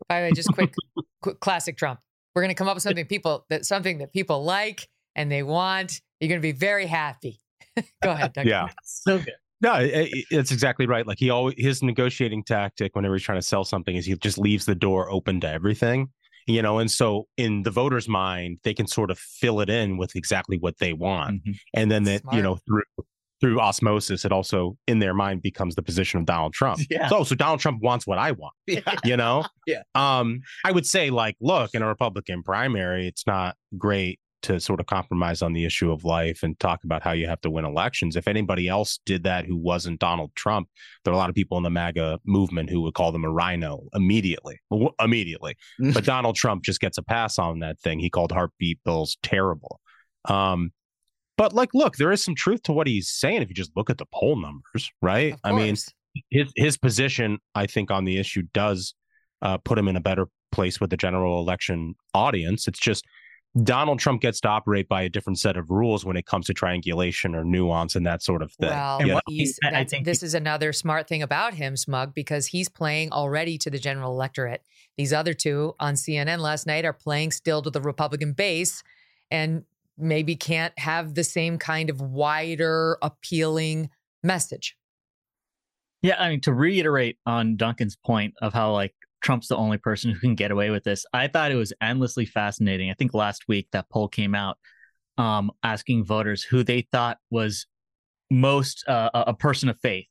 Speaker 2: By the way, just quick, quick classic Trump. We're going to come up with something people that something that people like and they want. You're going to be very happy. Go ahead. Duncan.
Speaker 6: Yeah.
Speaker 5: So good.
Speaker 6: No, i- i- it's exactly right. Like he always his negotiating tactic whenever he's trying to sell something is he just leaves the door open to everything. You know, and so in the voters' mind, they can sort of fill it in with exactly what they want. Mm-hmm. And then that, you know, through through osmosis, it also in their mind becomes the position of Donald Trump.
Speaker 4: Yeah.
Speaker 6: So so Donald Trump wants what I want.
Speaker 4: Yeah.
Speaker 6: You know?
Speaker 4: Yeah.
Speaker 6: Um, I would say, like, look, in a Republican primary, it's not great to sort of compromise on the issue of life and talk about how you have to win elections. If anybody else did that who wasn't Donald Trump, there are a lot of people in the MAGA movement who would call them a RINO immediately, immediately. but Donald Trump just gets a pass on that thing. He called heartbeat bills terrible. Um, but like, look, there is some truth to what he's saying if you just look at the poll numbers, right? I mean, his his position, I think, on the issue does uh, put him in a better place with the general election audience. It's just Donald Trump gets to operate by a different set of rules when it comes to triangulation or nuance and that sort of thing.
Speaker 2: Well,
Speaker 6: you know?
Speaker 2: he's, that's, this is another smart thing about him, Smug, because he's playing already to the general electorate. These other two on CNN last night are playing still to the Republican base and maybe can't have the same kind of wider, appealing message.
Speaker 5: Yeah, I mean to reiterate on Duncan's point of how like Trump's the only person who can get away with this. I thought it was endlessly fascinating. I think last week that poll came out um, asking voters who they thought was most uh, a person of faith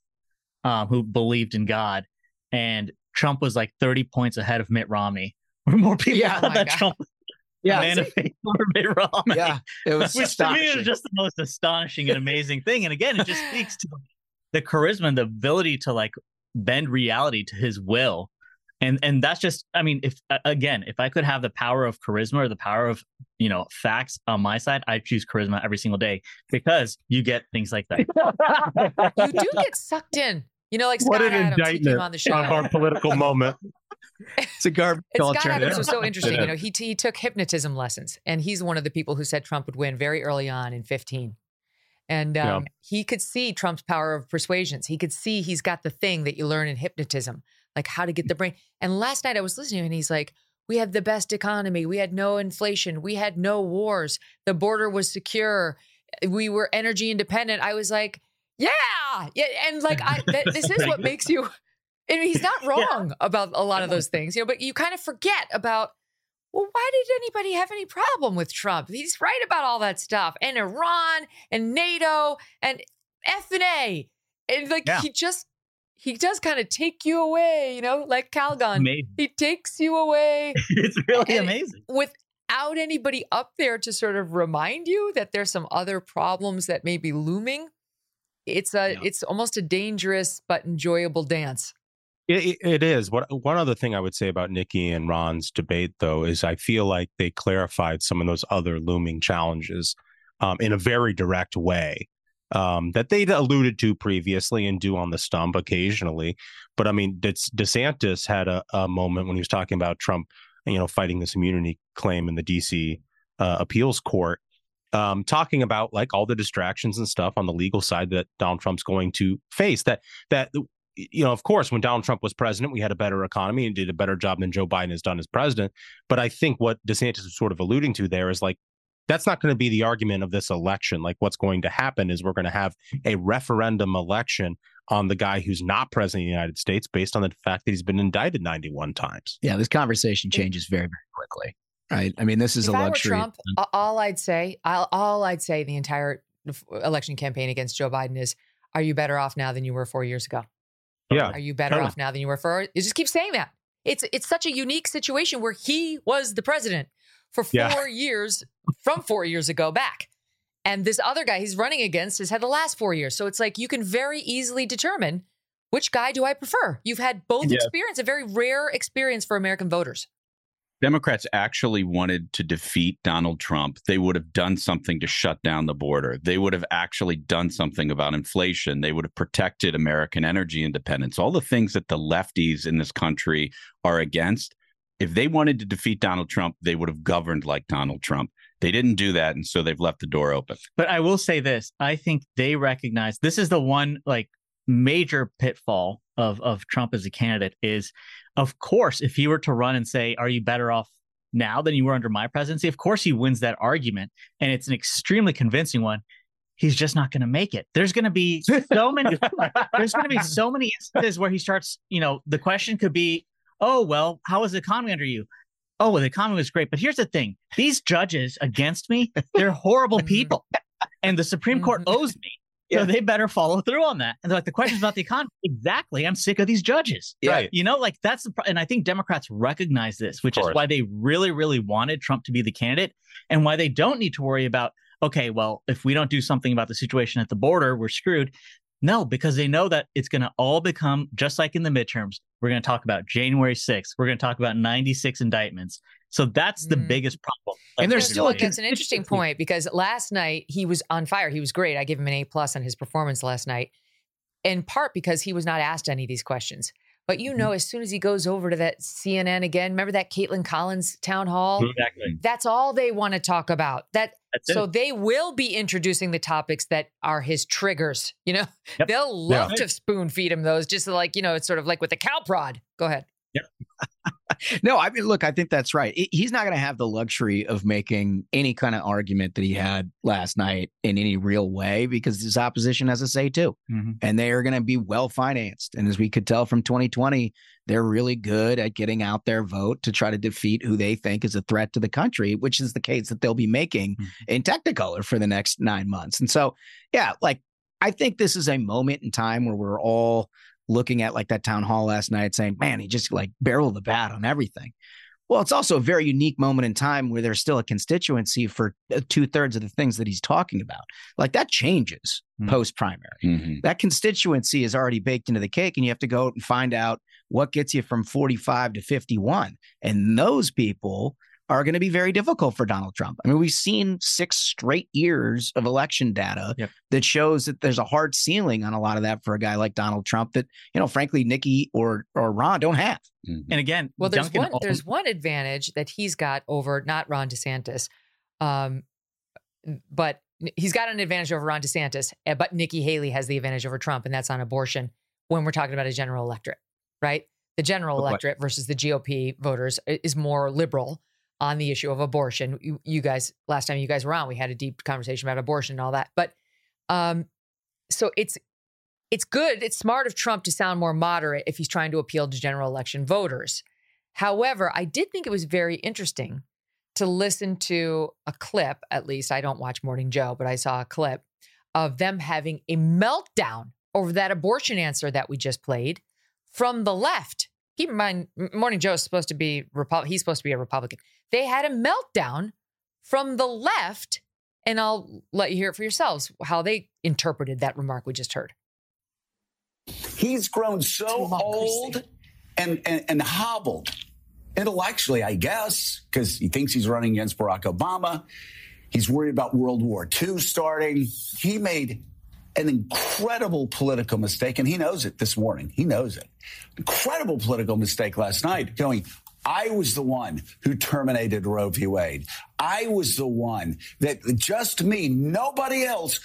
Speaker 5: um, who believed in God, and Trump was like thirty points ahead of Mitt Romney. More people
Speaker 4: Yeah.
Speaker 5: thought that
Speaker 4: God.
Speaker 5: Trump
Speaker 4: Yeah.
Speaker 5: a man of faith over Mitt Romney.
Speaker 4: Yeah, it was
Speaker 5: which to me is just the most astonishing and amazing thing. And again, it just speaks to the charisma and the ability to like bend reality to his will And and that's just I mean if again if I could have the power of charisma or the power of you know facts on my side I choose charisma every single day because you get things like that.
Speaker 2: you do get sucked in. You know, like
Speaker 6: what
Speaker 2: Scott
Speaker 6: an
Speaker 2: Adams,
Speaker 6: indictment
Speaker 2: came on the show.
Speaker 6: on our political moment.
Speaker 4: It's a garbage
Speaker 2: And
Speaker 4: culture.
Speaker 2: Scott Adams was so interesting. You know, he he took hypnotism lessons, and he's one of the people who said Trump would win very early on in 15. And um,
Speaker 6: Yeah.
Speaker 2: he could see Trump's power of persuasions. He could see he's got the thing that you learn in hypnotism, like how to get the brain. And last night I was listening, and he's like, "We had the best economy. We had no inflation. We had no wars. The border was secure. We were energy independent." I was like, "Yeah, yeah." And like, I th- this is what makes you. And he's not wrong about a lot of uh-huh. those things, you know, but you kind of forget about, well, why did anybody have any problem with Trump? He's right about all that stuff and Iran and NATO and F and A. And like
Speaker 5: Yeah.
Speaker 2: he just he does kind of take you away, you know, like Calgon.
Speaker 5: Amazing.
Speaker 2: He takes you away
Speaker 5: it's really amazing.
Speaker 2: without anybody up there to sort of remind you that there's some other problems that may be looming. It's a
Speaker 5: Yeah.
Speaker 2: it's almost a dangerous but enjoyable dance.
Speaker 6: It, it- is. What one other thing I would say about Nikki and Ron's debate, though, is I feel like they clarified some of those other looming challenges um, in a very direct way um, that they'd alluded to previously and do on the stump occasionally. But I mean, De- DeSantis had a, a moment when he was talking about Trump, you know, fighting this immunity claim in the D.C. Uh, appeals court. Um, talking about like all the distractions and stuff on the legal side that Donald Trump's going to face. That that you know, of course, when Donald Trump was president, we had a better economy and did a better job than Joe Biden has done as president. But I think what DeSantis is sort of alluding to there is like, that's not going to be the argument of this election. Like, what's going to happen is we're going to have a referendum election on the guy who's not president of the United States based on the fact that he's been indicted 91 times.
Speaker 4: Yeah, this conversation changes very, very quickly. Right. I mean, this is
Speaker 2: if
Speaker 4: a
Speaker 2: I were
Speaker 4: luxury.
Speaker 2: Trump, all I'd say, I'll, all I'd say the entire election campaign against Joe Biden is, "Are you better off now than you were four years ago?
Speaker 6: Yeah.
Speaker 2: Are you better
Speaker 6: totally.
Speaker 2: off now than you were four?" You just keep saying that. It's it's such a unique situation where he was the president for four
Speaker 6: Yeah.
Speaker 2: years from four years ago back, and this other guy he's running against has had the last four years. So it's like you can very easily determine which guy do I prefer. You've had both
Speaker 7: Yeah.
Speaker 2: experience, a very rare experience for American voters.
Speaker 7: Democrats actually wanted to defeat Donald Trump, they would have done something to shut down the border. They would have actually done something about inflation. They would have protected American energy independence. All the things that the lefties in this country are against. If they wanted to defeat Donald Trump, they would have governed like Donald Trump. They didn't do that. And so they've left the door open.
Speaker 5: But I will say this: I think they recognize this is the one like major pitfall of of Trump as a candidate is, of course, if he were to run and say, "Are you better off now than you were under my presidency?" Of course, he wins that argument, and it's an extremely convincing one. He's just not going to make it. There's going to be so many. there's going to be so many instances where he starts. You know, the question could be, "Oh well, how was the economy under you?" Oh, well, the economy was great. But here's the thing these judges against me, they're horrible mm-hmm. people. And the Supreme Court mm-hmm. owes me. So they better follow through on that. And they're like, the question's about the economy. Exactly. I'm sick of these judges.
Speaker 4: Yeah.
Speaker 6: Right.
Speaker 5: You know, like that's the, pro- and I think Democrats recognize this, which is why they really, really wanted Trump to be the candidate and why they don't need to worry about, okay, well, if we don't do something about the situation at the border, we're screwed. No, because they know that it's going to all become just like in the midterms. We're going to talk about January 6th. We're going to talk about 96 indictments. So that's the
Speaker 2: Mm.
Speaker 5: biggest problem.
Speaker 4: And there's still a
Speaker 2: look, it's an interesting point because last night he was on fire. He was great. I gave him an A plus on his performance last night, in part because he was not asked any of these questions. But you know, as soon as he goes over to that CNN again, remember that Kaitlan Collins town hall?
Speaker 5: Exactly.
Speaker 2: That's all they want to talk about. That
Speaker 5: That's
Speaker 2: so
Speaker 5: it.
Speaker 2: they will be introducing the topics that are his triggers. You know,
Speaker 5: Yep.
Speaker 2: they'll
Speaker 6: Yeah.
Speaker 2: love to spoon feed him those, just like you know, it's sort of like with the cow prod. Go ahead.
Speaker 4: No, I mean, look, I think that's right. He's not going to have the luxury of making any kind of argument that he had last night in any real way because his opposition has a say too.
Speaker 5: Mhm.
Speaker 4: And they are going to be well financed. And as we could tell from 2020, they're really good at getting out their vote to try to defeat who they think is a threat to the country, which is the case that they'll be making
Speaker 5: Mhm.
Speaker 4: in Technicolor for the next nine months. And so, yeah, like I think this is a moment in time where we're all looking at like that town hall last night saying, man, he just like barreled the bat on everything. Well, it's also a very unique moment in time where there's still a constituency for two thirds of the things that he's talking about. Like that changes
Speaker 5: Hmm.
Speaker 4: post primary.
Speaker 7: Mhm.
Speaker 4: That constituency is already baked into the cake, and you have to go out and find out what gets you from 45 to 51? And those people are going to be very difficult for Donald Trump. I mean, we've seen six straight years of election data
Speaker 5: Yep.
Speaker 4: that shows that there's a hard ceiling on a lot of that for a guy like Donald Trump that, you know, frankly, Nikki or or Ron don't have.
Speaker 5: And again,
Speaker 2: Well, there's
Speaker 5: Duncan
Speaker 2: one
Speaker 5: al-
Speaker 2: there's one advantage that he's got over not Ron DeSantis, um, but he's got an advantage over Ron DeSantis. eh, But Nikki Haley has the advantage over Trump, and that's on abortion when we're talking about a general electorate, right? The general electorate versus the GOP voters is more liberal on the issue of abortion. You, you guys, last time you guys were on, we had a deep conversation about abortion and all that. But um, so it's it's good, it's smart of Trump to sound more moderate if he's trying to appeal to general election voters. However, I did think it was very interesting to listen to a clip, at least I don't watch Morning Joe, but I saw a clip of them having a meltdown over that abortion answer that we just played from the left. Keep in mind, Morning Joe is supposed to be Repu- he's supposed to be a Republican. They had a meltdown from the left, and I'll let you hear it for yourselves how they interpreted that remark we just heard.
Speaker 14: He's grown so old and, and, and hobbled intellectually, I guess, because he thinks he's running against Barack Obama. He's worried about World War II starting. He made an incredible political mistake, and he knows it this morning. He knows it. Incredible political mistake last night, going, I was the one who terminated Roe v. Wade. I was the one that just me, nobody else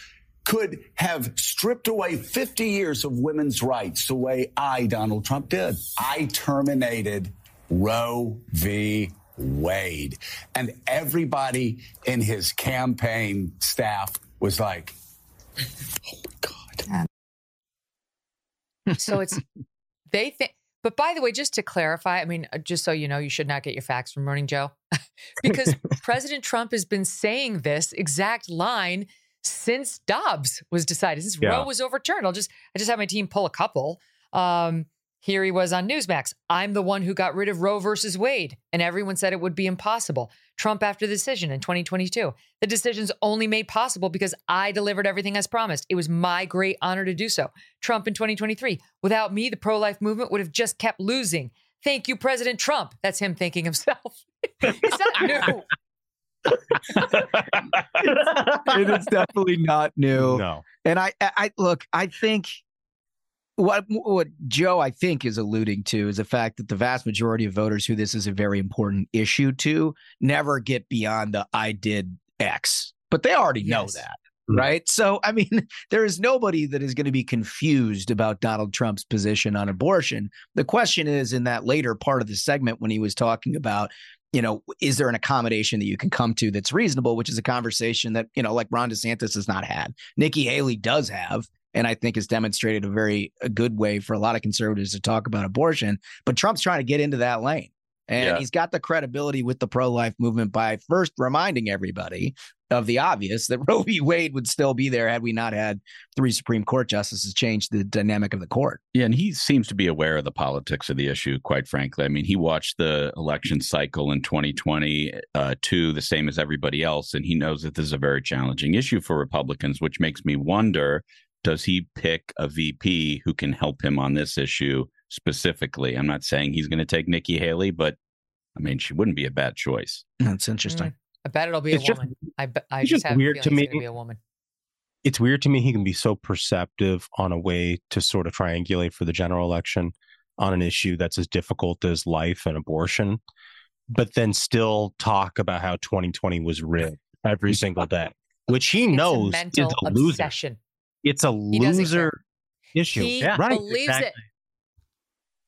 Speaker 14: could have stripped away 50 years of women's rights the way I, Donald Trump, did. I terminated Roe v. Wade. And everybody in his campaign staff was like, oh my God. Yeah.
Speaker 2: So it's they think. But by the way, just to clarify, I mean, uh, just so you know, you should not get your facts from Morning Joe, because President Trump has been saying this exact line since Dobbs was decided, since
Speaker 6: Yeah.
Speaker 2: Roe was overturned. I'll just, I just had my team pull a couple. Um, here he was on Newsmax. I'm the one who got rid of Roe versus Wade, and everyone said it would be impossible. Trump after the decision in 2022. The decision's only made possible because I delivered everything as promised. It was my great honor to do so. Trump in 2023. Without me, the pro life movement would have just kept losing. Thank you, President Trump. That's him thinking himself. Is that new?
Speaker 4: it is definitely not new.
Speaker 6: No.
Speaker 4: And I, I, I look, I think what what Joe I think is alluding to is the fact that the vast majority of voters who this is a very important issue to never get beyond the I did X, but they already know that. Mm-hmm. Right. So, I mean, there is nobody that is going to be confused about Donald Trump's position on abortion. The question is in that later part of the segment when he was talking about, you know, is there an accommodation that you can come to that's reasonable, which is a conversation that, you know, like Ron DeSantis has not had. Nikki Haley does have, and I think has demonstrated a very a good way for a lot of conservatives to talk about abortion. But Trump's trying to get into that lane. And
Speaker 7: Yeah.
Speaker 4: he's got the credibility with the pro life movement by first reminding everybody of the obvious that Roe v. Wade would still be there had we not had three Supreme Court justices change the dynamic of the court.
Speaker 7: Yeah, and he seems to be aware of the politics of the issue, quite frankly. I mean, he watched the election cycle in 2020 uh, too, the same as everybody else, and he knows that this is a very challenging issue for Republicans, which makes me wonder does he pick a VP who can help him on this issue specifically? I'm not saying he's going to take Nikki Haley, but I mean, she wouldn't be a bad choice.
Speaker 4: That's interesting.
Speaker 2: Mm, I bet it'll be
Speaker 6: It's
Speaker 2: a
Speaker 6: just-
Speaker 2: woman. I, bet I
Speaker 6: it's
Speaker 2: just,
Speaker 6: just
Speaker 2: have
Speaker 6: weird
Speaker 2: a
Speaker 6: to
Speaker 2: feeling it's
Speaker 6: me.
Speaker 2: be a woman.
Speaker 6: It's weird to me he can be so perceptive on a way to sort of triangulate for the general election on an issue that's as difficult as life and abortion, but then still talk about how 2020 was rigged every single day, which he
Speaker 2: It's a
Speaker 6: knows is
Speaker 2: mental
Speaker 6: a loser. It's a
Speaker 2: He
Speaker 6: loser issue.
Speaker 2: He
Speaker 6: right.
Speaker 2: believes it.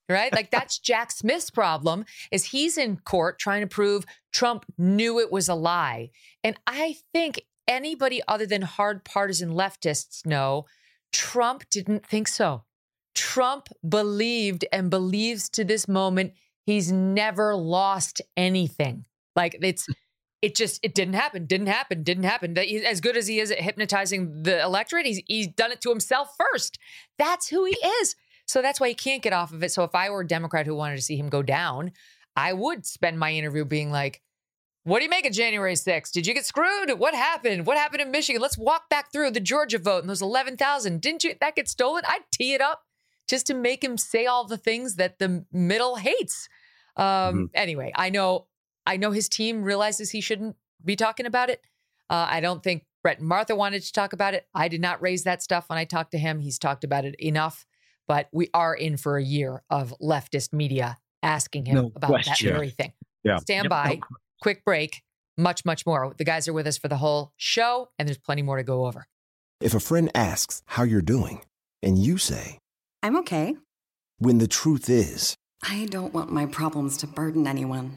Speaker 2: Right? Like that's Jack Smith's problem is he's in court trying to prove Trump knew it was a lie. And I think anybody other than hard partisan leftists know Trump didn't think so. Trump believed and believes to this moment he's never lost anything. Like it's it just it didn't happen, didn't happen, didn't happen. That As good as he is at hypnotizing the electorate, he's he's done it to himself first. That's who he is. So that's why he can't get off of it. So if I were a Democrat who wanted to see him go down, I would spend my interview being like, what do you make of January 6th? Did you get screwed? What happened? What happened in Michigan? Let's walk back through the Georgia vote and those 11,000. Didn't you that get stolen? I'd tee it up just to make him say all the things that the middle hates. Um,
Speaker 6: Mm-hmm.
Speaker 2: Anyway, I know, I know his team realizes he shouldn't be talking about it. Uh, I don't think Bret and Martha wanted to talk about it. I did not raise that stuff when I talked to him. He's talked about it enough, but we are in for a year of leftist media asking him
Speaker 4: No
Speaker 2: about that very thing.
Speaker 6: Yeah.
Speaker 2: Stand
Speaker 4: Yep.
Speaker 2: by. Quick break. Much, much more. The guys are with us for the whole show, and there's plenty more to go over.
Speaker 15: If a friend asks how you're doing, and you say,
Speaker 16: I'm okay.
Speaker 15: when the truth is,
Speaker 16: I don't want my problems to burden anyone.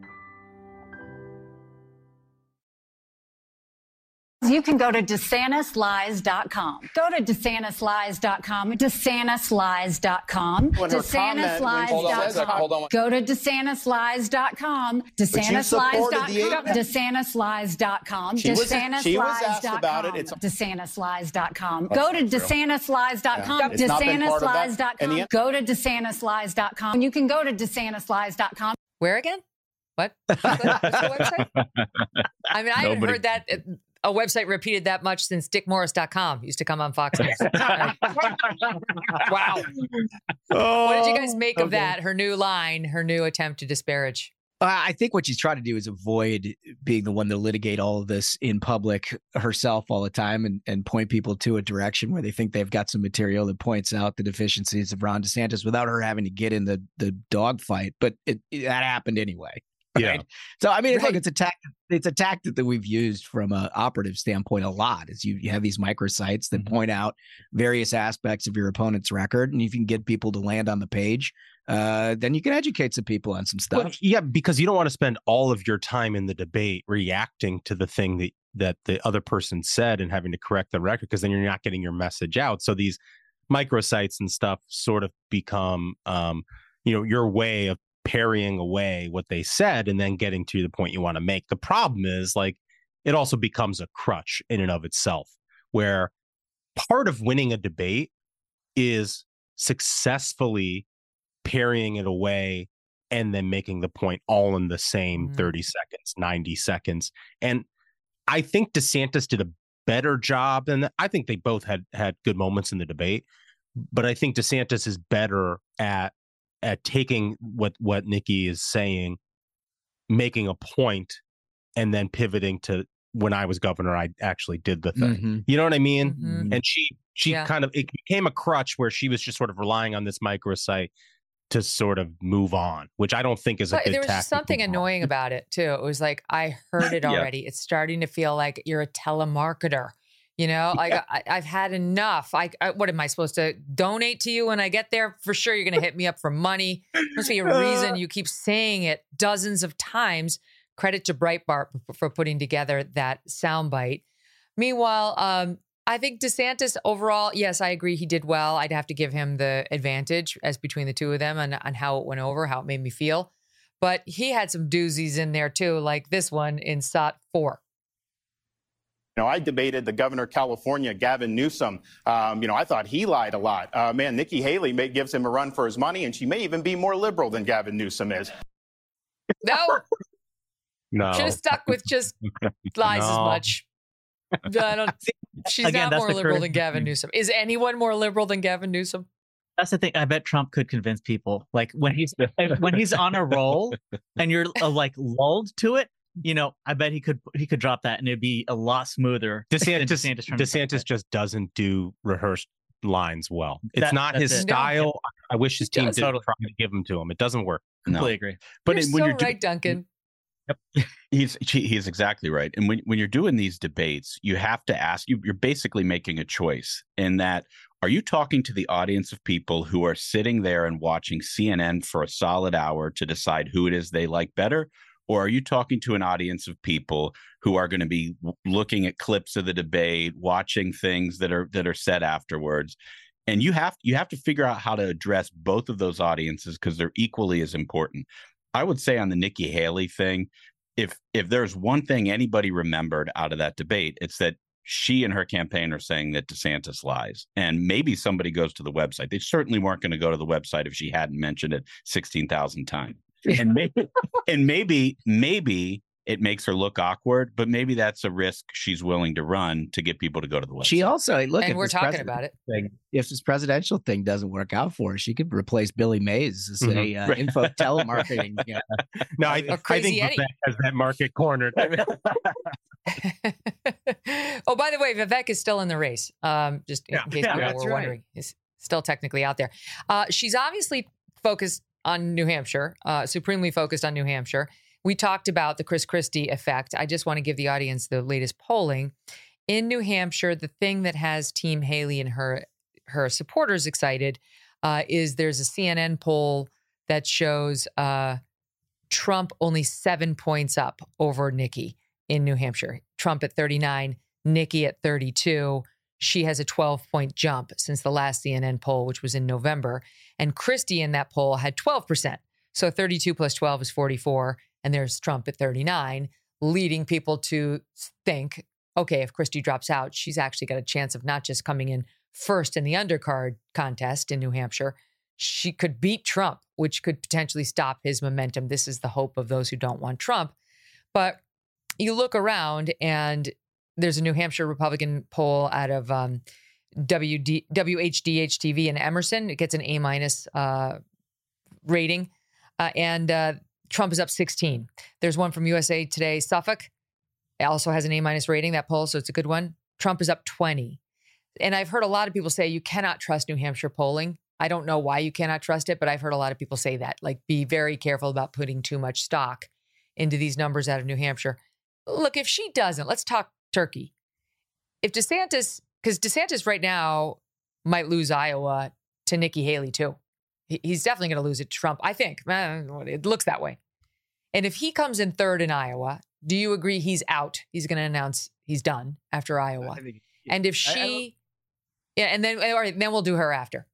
Speaker 17: You can go to DeSantisLies.com. Go to DeSantisLies.com. DeSantisLies.com.
Speaker 18: When her comment- when she says that- hold on.
Speaker 17: DeSantisLies.com. Go to DeSantisLies.com.
Speaker 18: you supported the
Speaker 17: DeSantisLies.com.
Speaker 18: eight-
Speaker 17: DeSantisLies.com.
Speaker 18: She was- she was asked about it.
Speaker 17: DeSantisLies.com.
Speaker 18: It's-
Speaker 17: DeSantisLies.com.
Speaker 18: That's
Speaker 17: Go to
Speaker 18: not true.
Speaker 17: DeSantisLies.com.
Speaker 18: Yeah. It's not been part of that. And the-
Speaker 17: DeSantisLies.com. Go to DeSantisLies.com. You can go to DeSantisLies.com.
Speaker 2: Where again? What? What's the website? I mean, I haven't heard that uh, a website repeated that much since dickmorris.com used to come on Fox News. wow. what did you guys make of
Speaker 4: oh,
Speaker 2: that? Her new line, her new attempt to disparage.
Speaker 4: I think what she's trying to do is avoid being the one to litigate all of this in public herself all the time and, and point people to a direction where they think they've got some material that points out the deficiencies of Ron DeSantis without her having to get in the the dogfight. But it, it- that happened anyway.
Speaker 6: Yeah.
Speaker 4: So I mean,
Speaker 2: Right.
Speaker 4: look, it's a tactic. It's a tactic that we've used from a operative standpoint a lot. Is you, you have these microsites that
Speaker 6: Mm-hmm.
Speaker 4: point out various aspects of your opponent's record, and if you can get people to land on the page, uh, then you can educate some people on some stuff.
Speaker 6: Well, yeah, because you don't want to spend all of your time in the debate reacting to the thing that that the other person said and having to correct the record because then you're not getting your message out. So these microsites and stuff sort of become um, you know, your way of parrying away what they said and then getting to the point you want to make. The problem is like it also becomes a crutch in and of itself where part of winning a debate is successfully parrying it away and then making the point all in the same
Speaker 2: Mhm.
Speaker 6: 30 seconds, 90 seconds. And I think DeSantis did a better job and I think they both had had good moments in the debate, but I think DeSantis is better at at taking what what Nikki is saying, making a point and then pivoting to when I was governor I actually did the thing.
Speaker 4: Mhm.
Speaker 6: You know what I mean?
Speaker 2: Mhm.
Speaker 6: And she she
Speaker 2: Yeah.
Speaker 6: kind of it became a crutch where she was just sort of relying on this microsite to sort of move on, which I don't think is a good
Speaker 2: there was just something annoying about it too. It was like I heard it
Speaker 6: Yeah.
Speaker 2: already. It's starting to feel like you're a telemarketer. You know, like I, I've had enough. I, I what am I supposed to donate to you when I get there? For sure, you're going to hit me up for money. Must be a reason you keep saying it dozens of times. Credit to Breitbart for- for putting together that soundbite. Meanwhile, um, I think DeSantis overall, yes, I agree he did well. I'd have to give him the advantage as between the two of them and on how it went over, how it made me feel. But he had some doozies in there too, like this one in SOT 4.
Speaker 18: You know, I debated the governor of California, Gavin Newsom. Um, you know, I thought he lied a lot. Uh, man, Nikki Haley may, gives him a run for his money, and she may even be more liberal than Gavin Newsom is.
Speaker 2: No,
Speaker 6: No.
Speaker 2: should have stuck with just lies as
Speaker 6: No.
Speaker 2: much. I don't, she's
Speaker 5: Again,
Speaker 2: not more liberal
Speaker 5: curse
Speaker 2: than Gavin Newsom. Is anyone more liberal than Gavin Newsom?
Speaker 5: That's the thing. I bet Trump could convince people. Like when he's when he's on a roll and you're uh, like lulled to it. You know, I bet he could he could drop that and it'd be a lot smoother. than
Speaker 6: DeSantis
Speaker 5: DeSantis, trying to
Speaker 6: DeSantis just doesn't do rehearsed lines well. It's
Speaker 5: That-
Speaker 6: not his
Speaker 5: it.
Speaker 6: style. I wish his team did
Speaker 5: Totally.
Speaker 6: try to give him to him. It doesn't work.
Speaker 5: completely agree.
Speaker 7: But
Speaker 2: you're
Speaker 7: in- when
Speaker 2: so
Speaker 7: you're do-
Speaker 2: right, Duncan.
Speaker 7: He's he's exactly right. And when when you're doing these debates, you have to ask. You, you're basically making a choice in that. Are you talking to the audience of people who are sitting there and watching CNN for a solid hour to decide who it is they like better? Or are you talking to an audience of people who are going to be looking at clips of the debate, watching things that are that are said afterwards? And you have you have to figure out how to address both of those audiences because they're equally as important. I would say on the Nikki Haley thing, if if there's one thing anybody remembered out of that debate, it's that she and her campaign are saying that DeSantis lies. And maybe somebody goes to the website. They certainly weren't going to go to the website if she hadn't mentioned it 16,000 times. And maybe, and maybe, maybe it makes her look awkward, but maybe that's a risk she's willing to run to get people to go to the website.
Speaker 4: She also look.
Speaker 2: And we're talking about it.
Speaker 4: Thing, if this presidential thing doesn't work out for her, she could replace Billy Mays as a
Speaker 6: Mhm.
Speaker 4: uh,
Speaker 6: Right.
Speaker 4: info telemarketing. Yeah.
Speaker 6: No, I,
Speaker 2: Or
Speaker 6: I think
Speaker 2: Eddie.
Speaker 6: Vivek has that market cornered.
Speaker 2: oh, by the way, Vivek is still in the race. Um, just in
Speaker 6: Yeah.
Speaker 2: case
Speaker 6: Yeah,
Speaker 2: people were
Speaker 6: right.
Speaker 2: wondering, he's still technically out there. Uh, she's obviously focused on New Hampshire, uh, supremely focused on New Hampshire. We talked about the Chris Christie effect. I just want to give the audience the latest polling in New Hampshire. The thing that has Team Haley and her her supporters excited uh, is there's a CNN poll that shows uh, Trump only seven points up over Nikki in New Hampshire. Trump at 39, Nikki at 32. She has a 12 point jump since the last CNN poll, which was in November. And Christie in that poll had 12%. So 32 plus 12 is 44. And there's Trump at 39, leading people to think okay, if Christie drops out, she's actually got a chance of not just coming in first in the undercard contest in New Hampshire, she could beat Trump, which could potentially stop his momentum. This is the hope of those who don't want Trump. But you look around and there's a New Hampshire Republican poll out of um, WD, WHDH TV in Emerson. It gets an A minus uh, rating. Uh, and uh, Trump is up 16. There's one from USA Today, Suffolk. It also has an A minus rating, that poll, so it's a good one. Trump is up 20. And I've heard a lot of people say you cannot trust New Hampshire polling. I don't know why you cannot trust it, but I've heard a lot of people say that. Like, be very careful about putting too much stock into these numbers out of New Hampshire. Look, if she doesn't, let's talk Turkey. If DeSantis, because DeSantis right now might lose Iowa to Nikki Haley too. He's definitely going to lose it to Trump. I think it looks that way. And if he comes in third in Iowa, do you agree he's out? He's going to announce he's done after Iowa. and if
Speaker 4: I- I
Speaker 2: she, yeah, and then all right, then we'll do her after.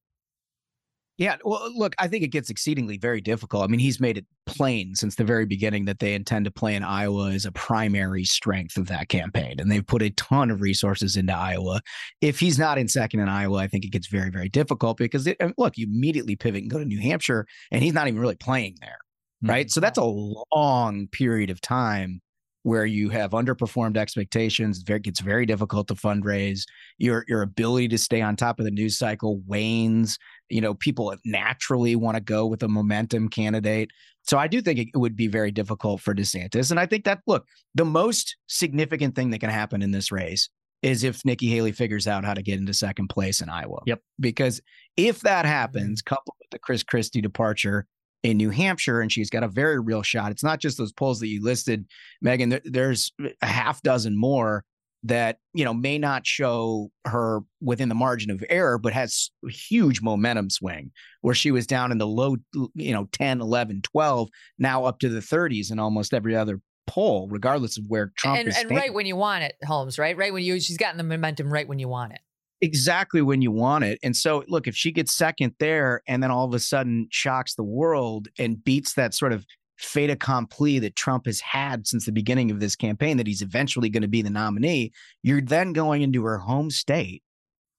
Speaker 4: Yeah, well, look, I think it gets exceedingly very difficult. I mean, he's made it plain since the very beginning that they intend to play in Iowa as a primary strength of that campaign. And they've put a ton of resources into Iowa. If he's not in second in Iowa, I think it gets very, very difficult because, it, look, you immediately pivot and go to New Hampshire, and he's not even really playing there. Right. Mm-hmm. So that's a long period of time where you have underperformed expectations. It gets very difficult to fundraise. Your your ability to stay on top of the news cycle wanes. You know, people naturally want to go with a momentum candidate. So I do think it would be very difficult for DeSantis. And I think that look, the most significant thing that can happen in this race is if Nikki Haley figures out how to get into second place in Iowa.
Speaker 5: Yep.
Speaker 4: Because if that mm-hmm. happens, coupled with the Chris Christie departure in New Hampshire, and she's got a very real shot. It's not just those polls that you listed, Megyn. There, there's a half dozen more that you know may not show her within the margin of error but has huge momentum swing where she was down in the low you know 10 11 12 now up to the 30s in almost every other poll regardless of where trump
Speaker 2: and
Speaker 4: is
Speaker 2: and right when you want it, Holmes, right? Right when you, she's gotten the momentum right when you want it.
Speaker 4: exactly when you want it. And so, look, if she gets second there and then all of a sudden shocks the world and beats that sort of fait accompli that Trump has had since the beginning of this campaign, that he's eventually going to be the nominee, you're then going into her home state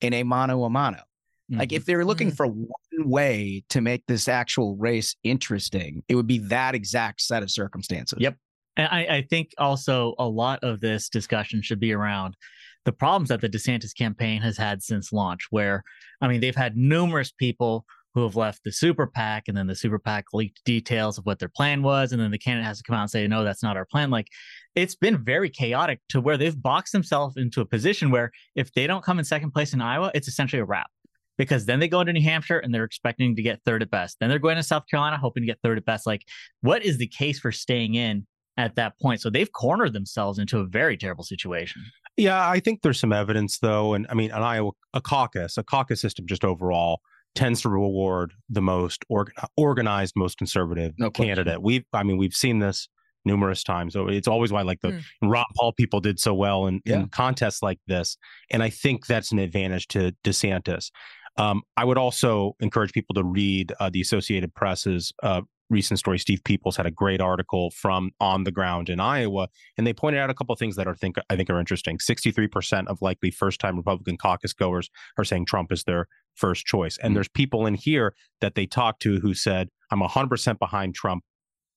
Speaker 4: in a mano a mano. Like, mm-hmm. if they're looking mm-hmm. for one way to make this actual race interesting, it would be that exact set of circumstances.
Speaker 5: Yep. And I, I think also a lot of this discussion should be around the problems that the DeSantis campaign has had since launch, where, I mean, they've had numerous people who have left the super PAC, and then the super PAC leaked details of what their plan was, and then the candidate has to come out and say, no, that's not our plan. Like, it's been very chaotic to where they've boxed themselves into a position where if they don't come in second place in Iowa, it's essentially a wrap. Because then they go into New Hampshire and they're expecting to get third at best. Then they're going to South Carolina hoping to get third at best. Like, what is the case for staying in at that point? So they've cornered themselves into a very terrible situation.
Speaker 6: Yeah, I think there's some evidence though, and I mean, an Iowa a caucus, a caucus system just overall tends to reward the most organ, organized, most conservative candidate. We've, I mean, we've seen this numerous times. So it's always why like the Ron Paul people did so well in, in contests like this, and I think that's an advantage to DeSantis. Um, I would also encourage people to read uh, the Associated Press's uh, recent story. Steve Peoples had a great article from on the ground in Iowa, and they pointed out a couple of things that are think I think are interesting. Sixty three percent of likely first time Republican caucus goers are saying Trump is their first choice, and there's people in here that they talked to who said, "I'm hundred percent behind Trump."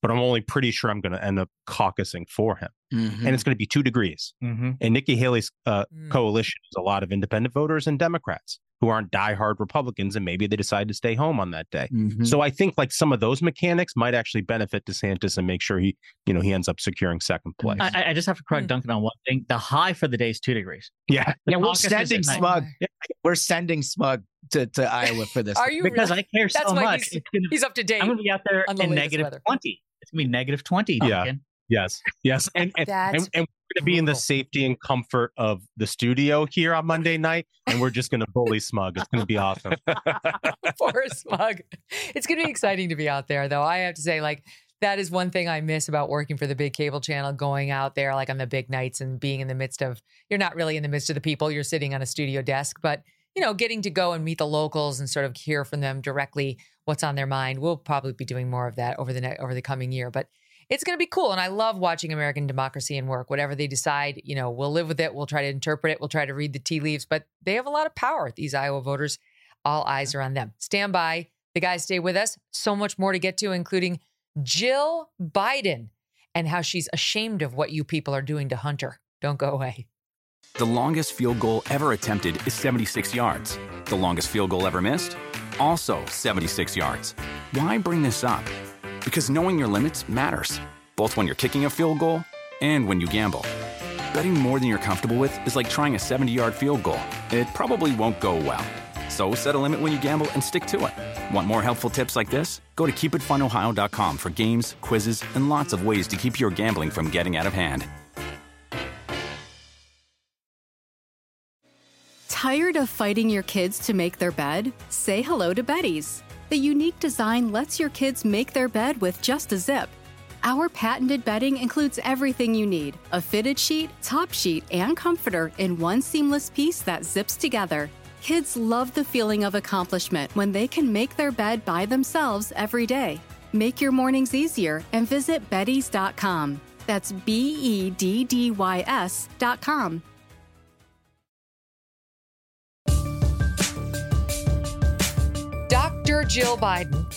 Speaker 6: But I'm only pretty sure I'm going to end up caucusing for him.
Speaker 4: Mhm.
Speaker 6: And it's going to be two degrees.
Speaker 5: Mm-hmm.
Speaker 6: And Nikki Haley's uh,
Speaker 2: Mm.
Speaker 6: coalition is a lot of independent voters and Democrats who aren't diehard Republicans, and maybe they decide to stay home on that day.
Speaker 4: Mhm.
Speaker 6: So I think like some of those mechanics might actually benefit DeSantis and make sure he, you know, he ends up securing second place.
Speaker 5: I, I- I just have to correct Duncan on one thing. The high for the day is two degrees.
Speaker 6: yeah,
Speaker 5: The
Speaker 4: yeah, we're sending
Speaker 5: at night.
Speaker 4: smug. We're sending smug to, to Iowa for this.
Speaker 2: Are you
Speaker 5: because
Speaker 2: really?
Speaker 5: I care
Speaker 2: That's
Speaker 5: so
Speaker 2: why
Speaker 5: much.
Speaker 2: he's,
Speaker 5: gonna-
Speaker 2: he's up to date.
Speaker 5: I'm going to be out there
Speaker 2: on the
Speaker 5: in negative
Speaker 2: weather.
Speaker 5: 20. It's going to be negative 20.
Speaker 6: Yeah.
Speaker 5: Duncan.
Speaker 6: Yes, yes, and and, and, and we're going to be in the safety and comfort of the studio here on Monday night, and we're just going to bully Smug. It's going to be awesome.
Speaker 2: Poor smug. It's going to be exciting to be out there, though. I have to say, like, that is one thing I miss about working for the big cable channel, going out there like on the big nights and being in the midst of, you're not really in the midst of the people, you're sitting on a studio desk, but, you know, getting to go and meet the locals and sort of hear from them directly what's on their mind. We'll probably be doing more of that over the ne- over the coming year, but it's going to be cool. And I love watching American democracy and work. Whatever they decide, you know, we'll live with it. We'll try to interpret it. We'll try to read the tea leaves, but they have a lot of power, these Iowa voters. All eyes are on them. Stand by. The guys stay with us. So much more to get to, including Jill Biden and how she's ashamed of what you people are doing to Hunter. Don't go away.
Speaker 19: The longest field goal ever attempted is 76 yards. The longest field goal ever missed? Also 76 yards. Why bring this up? Because knowing your limits matters, both when you're kicking a field goal and when you gamble. Betting more than you're comfortable with is like trying a 70 yard field goal. It probably won't go well. So set a limit when you gamble and stick to it. Want more helpful tips like this? Go to keepitfunohio.com for games, quizzes, and lots of ways to keep your gambling from getting out of hand.
Speaker 1: Tired of fighting your kids to make their bed? Say hello to Beddy's. The unique design lets your kids make their bed with just a zip. Our patented bedding includes everything you need a fitted sheet, top sheet, and comforter in one seamless piece that zips together. Kids love the feeling of accomplishment when they can make their bed by themselves every day. Make your mornings easier and visit Beddy's.com. That's B E D D Y S.com.
Speaker 2: Dr. Jill Biden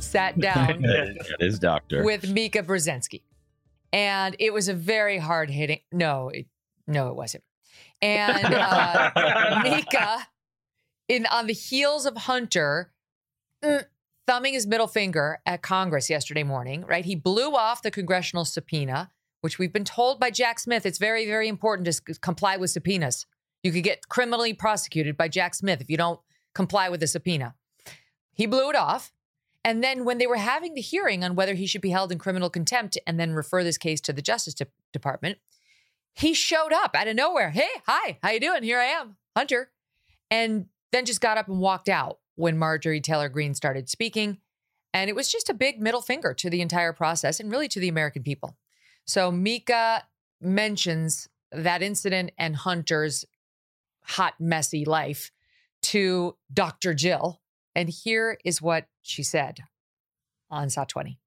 Speaker 2: sat down
Speaker 7: doctor.
Speaker 2: with Mika Brzezinski. And it was a very hard hitting. No, it, no, it wasn't. And uh, Mika, in on the heels of Hunter, mm, thumbing his middle finger at Congress yesterday morning. Right, he blew off the congressional subpoena, which we've been told by Jack Smith. It's very, very important to comply with subpoenas. You could get criminally prosecuted by Jack Smith if you don't comply with the subpoena. He blew it off. And then when they were having the hearing on whether he should be held in criminal contempt and then refer this case to the Justice De- Department, he showed up out of nowhere. Hey, hi, how you doing? Here I am, Hunter. And then just got up and walked out when Marjorie Taylor Greene started speaking. And it was just a big middle finger to the entire process and really to the American people. So Mika mentions that incident and Hunter's hot, messy life to Dr. Jill. And here is what she said on SOT 20.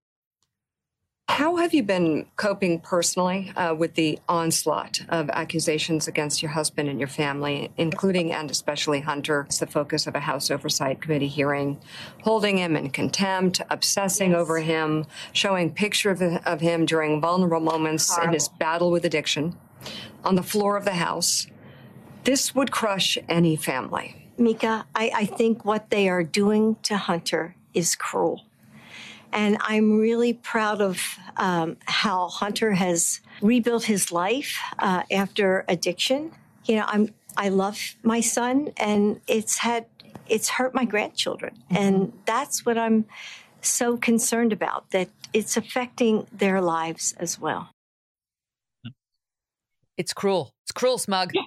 Speaker 20: How have you been coping personally uh, with the onslaught of accusations against your husband and your family, including and especially Hunter, as the focus of a House Oversight Committee hearing, holding him in contempt, obsessing over him, showing pictures of, of him during vulnerable moments in his battle with addiction on the floor of the House? This would crush any family.
Speaker 21: Mika, I, I think what they are doing to Hunter is cruel. And I'm really proud of um, how Hunter has rebuilt his life uh, after addiction. You know, I'm I love my son, and it's had it's hurt my grandchildren, and that's what I'm so concerned about. That it's affecting their lives as well.
Speaker 2: It's cruel. It's cruel, smug.
Speaker 5: Yeah.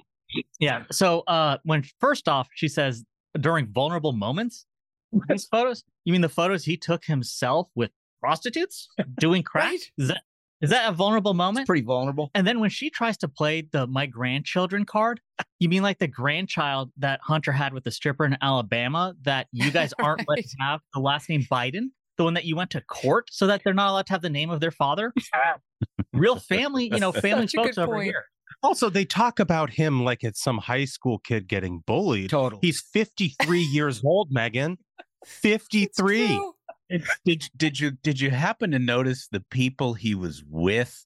Speaker 5: So uh when first off, she says during vulnerable moments, these photos, you mean the photos he took himself with prostitutes doing crack? right? Is that is that a vulnerable moment?
Speaker 4: pretty vulnerable.
Speaker 5: And then when she tries to play the my grandchildren card, you mean like the grandchild that Hunter had with the stripper in Alabama that you guys aren't letting have the last name Biden? the one that you went to court so that they're not allowed to have the name of their father? Real family, you know, family folks over
Speaker 6: point.
Speaker 5: here.
Speaker 6: Also, they talk about him like it's some high school kid getting bullied.
Speaker 4: Total.
Speaker 6: He's 53 years old, Megyn. 53.
Speaker 7: Did did you did you happen to notice the people he was with?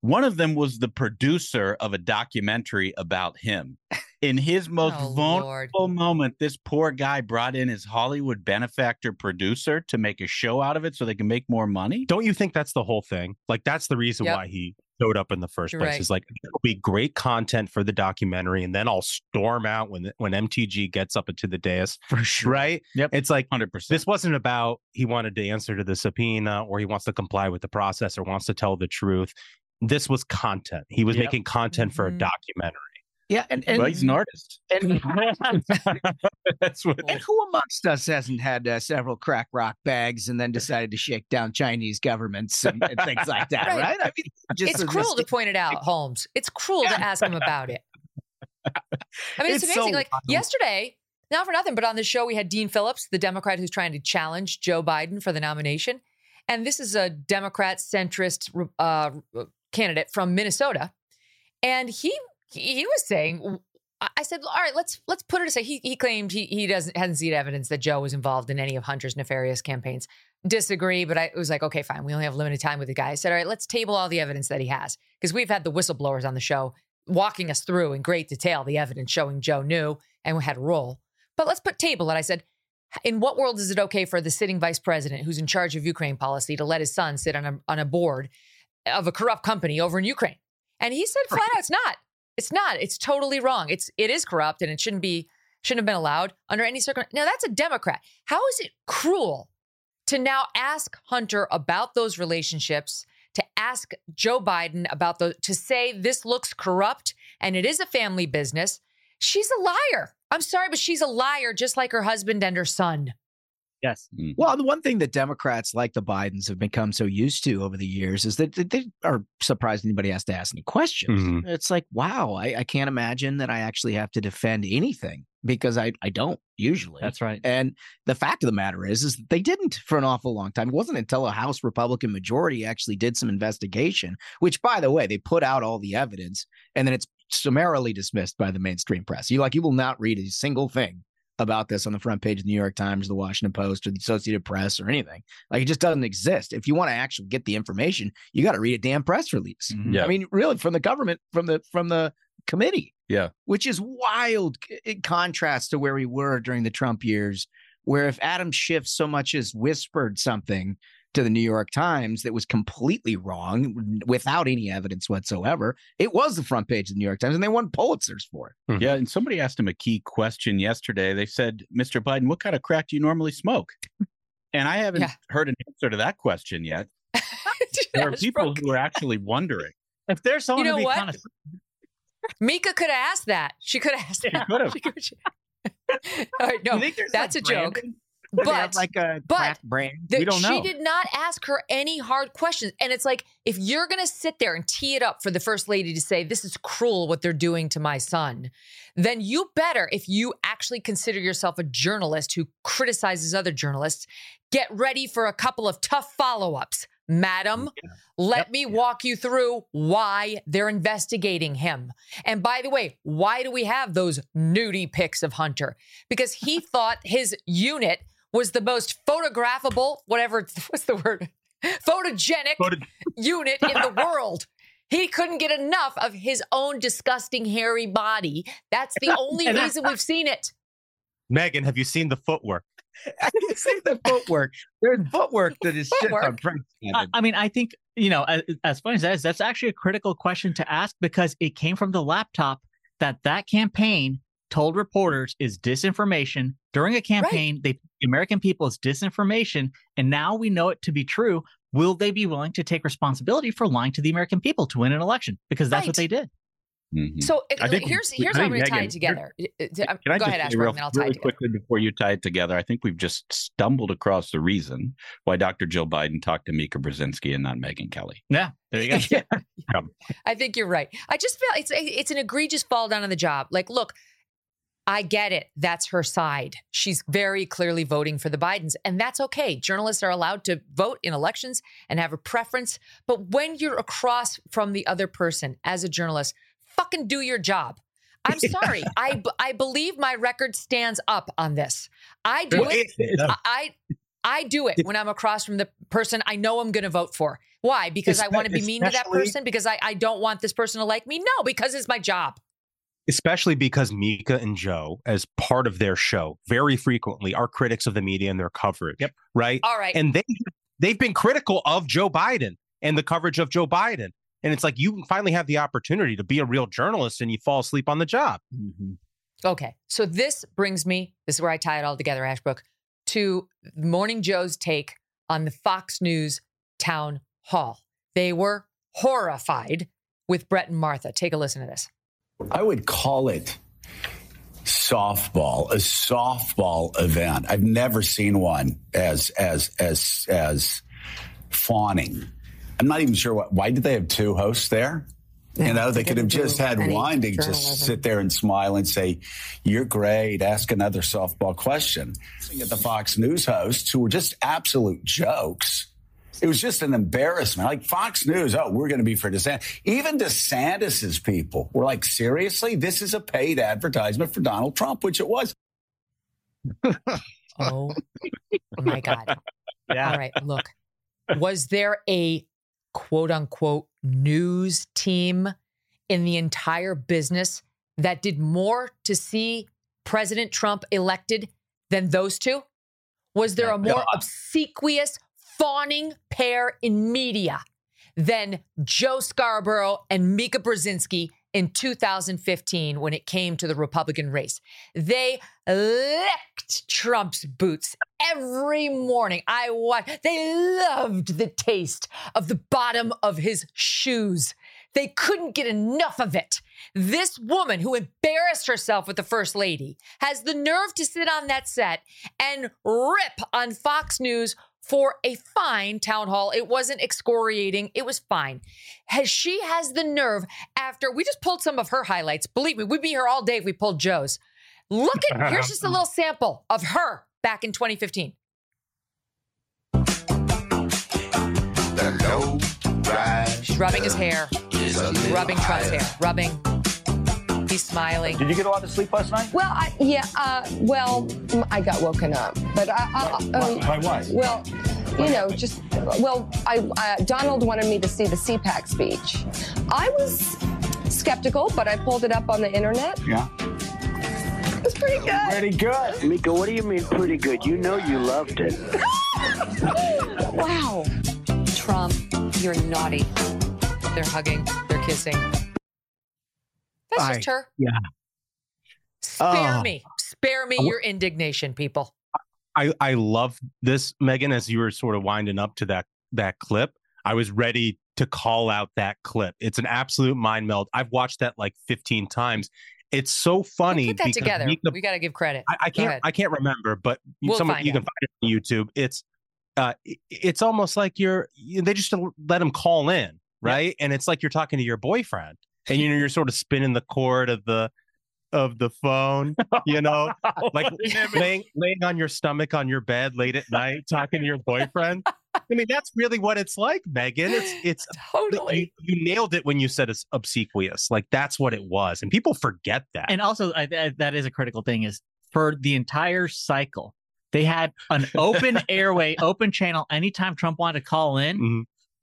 Speaker 7: One of them was the producer of a documentary about him. In his most
Speaker 2: Oh,
Speaker 7: vulnerable moment, this poor guy brought in his Hollywood benefactor producer to make a show out of it so they can make more money.
Speaker 6: Don't you think that's the whole thing? Like that's the reason
Speaker 7: Yep.
Speaker 6: why he showed up in the 1st place.
Speaker 7: right.
Speaker 6: Is like it'll be great content for the documentary, and then I'll storm out when when MTG gets up into the dais.
Speaker 4: For sure.
Speaker 6: Right?
Speaker 5: Yep.
Speaker 6: It's like
Speaker 7: 100%.
Speaker 6: this wasn't about he wanted to answer to the subpoena or he wants to comply with the process or wants to tell the truth. This was content. He was
Speaker 5: Yep.
Speaker 6: making content for a
Speaker 4: Mm-hmm.
Speaker 6: documentary.
Speaker 4: Yeah, and, and
Speaker 7: well, he's an artist.
Speaker 4: And,
Speaker 6: That's what.
Speaker 4: and who amongst us hasn't had uh, several crack rock bags and then decided to shake down Chinese governments and, and things like that,
Speaker 2: Right.
Speaker 4: right? I mean, just
Speaker 2: it's
Speaker 4: a
Speaker 2: cruel to point it out, Holmes. It's cruel to ask him about it. I mean, it's,
Speaker 4: It's so
Speaker 2: amazing. like
Speaker 4: wild.
Speaker 2: yesterday, not for nothing, but on the show we had Dean Phillips, the Democrat who's trying to challenge Joe Biden for the nomination, and this is a Democrat centrist uh, candidate from Minnesota, and he he, he was saying. I said, all right, let's let's put it aside. He he claimed he he doesn't hasn't seen evidence that Joe was involved in any of Hunter's nefarious campaigns. Disagree, but I was like, okay, fine. We only have limited time with the guy. I said, all right, let's table all the evidence that he has because we've had the whistleblowers on the show walking us through in great detail the evidence showing Joe knew and had a role. But let's put table it. I said, in what world is it okay for the sitting vice president who's in charge of Ukraine policy to let his son sit on a on a board of a corrupt company over in Ukraine? And he said flat out, it's not. It's not. It's totally wrong. It's it is corrupt and it shouldn't be shouldn't have been allowed under any circumstance. Now that's a Democrat. How is it cruel to now ask Hunter about those relationships, to ask Joe Biden about the to say this looks corrupt and it is a family business? She's a liar. I'm sorry, but she's a liar, just like her husband and her son.
Speaker 5: Yes.
Speaker 4: Well, the one thing that Democrats like the Bidens have become so used to over the years is that that they are surprised anybody has to ask any questions.
Speaker 6: Mhm.
Speaker 4: It's like, wow, I, I can't imagine that I actually have to defend anything because I, I don't usually.
Speaker 5: That's right.
Speaker 4: And the fact of the matter is, is that they didn't for an awful long time. It wasn't until a House Republican majority actually did some investigation, which, by the way, they put out all the evidence and then it's summarily dismissed by the mainstream press. You like you will not read a single thing about this on the front page of the New York Times, the Washington Post, or the Associated Press, or anything. Like it just doesn't exist. If you want to actually get the information, you got to read a damn press release. Mm-hmm.
Speaker 7: Yeah.
Speaker 4: I mean, really, from the government, from the from the committee
Speaker 7: Yeah.
Speaker 4: which is wild in contrast to where we were during the Trump years, where if Adam Schiff so much as whispered something to the New York Times that was completely wrong without any evidence whatsoever, it was the front page of the New York Times and they won Pulitzers for it. Hmm.
Speaker 7: Yeah, and somebody asked him a key question yesterday. They said, "Mr. Biden, what kind of crack do you normally smoke?" And I haven't
Speaker 2: Yeah.
Speaker 7: heard an answer to that question yet. There are people
Speaker 2: broken.
Speaker 7: who are actually wondering.
Speaker 5: If there's someone
Speaker 2: You know
Speaker 5: to be
Speaker 2: what?
Speaker 5: kind of
Speaker 2: Mika could have asked that. She could have asked that. She could've- All right, no,
Speaker 4: You think there's,
Speaker 2: that's
Speaker 4: like,
Speaker 2: a joke.
Speaker 4: branding? Do they have,
Speaker 2: But
Speaker 4: like a
Speaker 2: but
Speaker 4: brand.
Speaker 2: the-
Speaker 4: we don't know.
Speaker 2: She did not ask her any hard questions. And it's like, if you're going to sit there and tee it up for the first lady to say, this is cruel what they're doing to my son, then you better, if you actually consider yourself a journalist who criticizes other journalists, get ready for a couple of tough follow ups. Madam, mm, let me walk you through why they're investigating him. And by the way, why do we have those nudie pics of Hunter? Because he thought his unit was the most photographable, whatever, what's the word? Photogenic unit in the world. He couldn't get enough of his own disgusting hairy body. That's the only reason we've seen it.
Speaker 6: Megyn, have you seen the footwork?
Speaker 4: I can say the footwork. There's footwork that is shit
Speaker 2: Footwork.
Speaker 4: unprecedented.
Speaker 5: I, I mean, I think you know, as, as funny as that is, that's actually a critical question to ask because it came from the laptop that that campaign told reporters is disinformation during a campaign. They the American people is disinformation, and now we know it to be true. Will they be willing to take responsibility for lying to the American people to win an election? Because that's what they did.
Speaker 2: So uh,
Speaker 7: I think-
Speaker 2: here's here's how I'm
Speaker 7: think
Speaker 2: going to tie it together. Uh,
Speaker 7: Can I
Speaker 2: Go
Speaker 7: just
Speaker 2: ahead, Ashbrook,
Speaker 7: real,
Speaker 2: and then I'll tie
Speaker 7: really
Speaker 2: it together.
Speaker 7: quickly before you tie it together? I think we've just stumbled across the reason why Dr. Joe Biden talked to Mika Brzezinski and not Megyn Kelly.
Speaker 5: Yeah, there you go.
Speaker 2: I think you're right. I just feel it's it's an egregious fall down on the job. Like, look, I get it. That's her side. She's very clearly voting for the Bidens, and that's okay. Journalists are allowed to vote in elections and have a preference. But when you're across from the other person as a journalist, fucking do your job. I'm sorry. I, I believe my record stands up on this. I do it. I I do it when I'm across from the person I know I'm going to vote for. Why? Because I want to be mean to that person? Because I, I don't want this person to like me? No, because it's my job.
Speaker 6: Especially because Mika and Joe, as part of their show, very frequently are critics of the media and their coverage. Yep. Right.
Speaker 2: All right.
Speaker 6: And they they've been critical of Joe Biden and the coverage of Joe Biden. And it's like you finally have the opportunity to be a real journalist and you fall asleep on the job. Mm-hmm.
Speaker 2: Okay. So this brings me, this is where I tie it all together, Ashbrook, to Morning Joe's take on the Fox News town hall. They were horrified with Bret and Martha. Take a listen to this.
Speaker 14: I would call it softball, a softball event. I've never seen one as as as as fawning. I'm not even sure what. Why did they have two hosts there? you know, they could have just had one to just sit there and smile and say, "You're great. Ask another softball question." At the Fox News hosts, who were just absolute jokes. It was just an embarrassment. Like Fox News, oh, we're going to be for DeSantis. Even DeSantis's people were like, seriously, this is a paid advertisement for Donald Trump, which it was.
Speaker 2: Oh my God.
Speaker 5: Yeah.
Speaker 2: All right. Look, was there a quote unquote news team in the entire business that did more to see President Trump elected than those two? Was there a more obsequious, fawning pair in media than Joe Scarborough and Mika Brzezinski in 2015 when it came to the Republican race? They licked Trump's boots every morning. I watched. They loved the taste of the bottom of his shoes. They couldn't get enough of it. This woman who embarrassed herself with the first lady has the nerve to sit on that set and rip on Fox News for a fine town hall. It wasn't excoriating, it was fine. Has she has the nerve after we just pulled some of her highlights. Believe me, we'd be here all day if we pulled Joe's. Look at here's just a little sample of her back in 2015. She's rubbing his hair. She's rubbing Trump's hair. Rubbing. He's smiling.
Speaker 22: Did you get a lot of sleep last night?
Speaker 23: Well, I, yeah. Uh, well, I got woken up, but I. I um,
Speaker 22: By what?
Speaker 23: Well, you know, just well, I, I Donald wanted me to see the CPAC speech. I was skeptical, but I pulled it up on the internet.
Speaker 22: Yeah.
Speaker 23: It was pretty good.
Speaker 22: Pretty good.
Speaker 11: Mika, what do you mean pretty good? You know you loved it.
Speaker 23: Wow.
Speaker 2: Trump, you're naughty. They're hugging. They're kissing. That's
Speaker 6: I-
Speaker 2: just her.
Speaker 6: Yeah.
Speaker 2: Spare
Speaker 6: Oh.
Speaker 2: me. Spare me your indignation, people.
Speaker 6: I I love this, Megyn. As you were sort of winding up to that that clip, I was ready to call out that clip. It's an absolute mind meld. I've watched that like 15 times. It's so funny.
Speaker 2: Put that together.
Speaker 6: Mika-
Speaker 2: we got to give credit.
Speaker 6: I, I can't. I can't remember, but you-
Speaker 2: We'll
Speaker 6: someone you can find it on YouTube. It's uh it's almost like you're they just let them call in, right? And it's like you're talking to your boyfriend, and you know you're sort of spinning the cord of the of the phone, you know, oh, like laying laying on your stomach on your bed late at night, talking to your boyfriend. I mean, that's really what it's like, Megyn. It's it's
Speaker 2: totally
Speaker 6: you, you nailed it when you said it's obsequious. Like that's what it was, and people forget that.
Speaker 5: And also, I, I, that is a critical thing. Is for the entire cycle, they had an open airway, open channel. Anytime Trump wanted to call in, mm-hmm.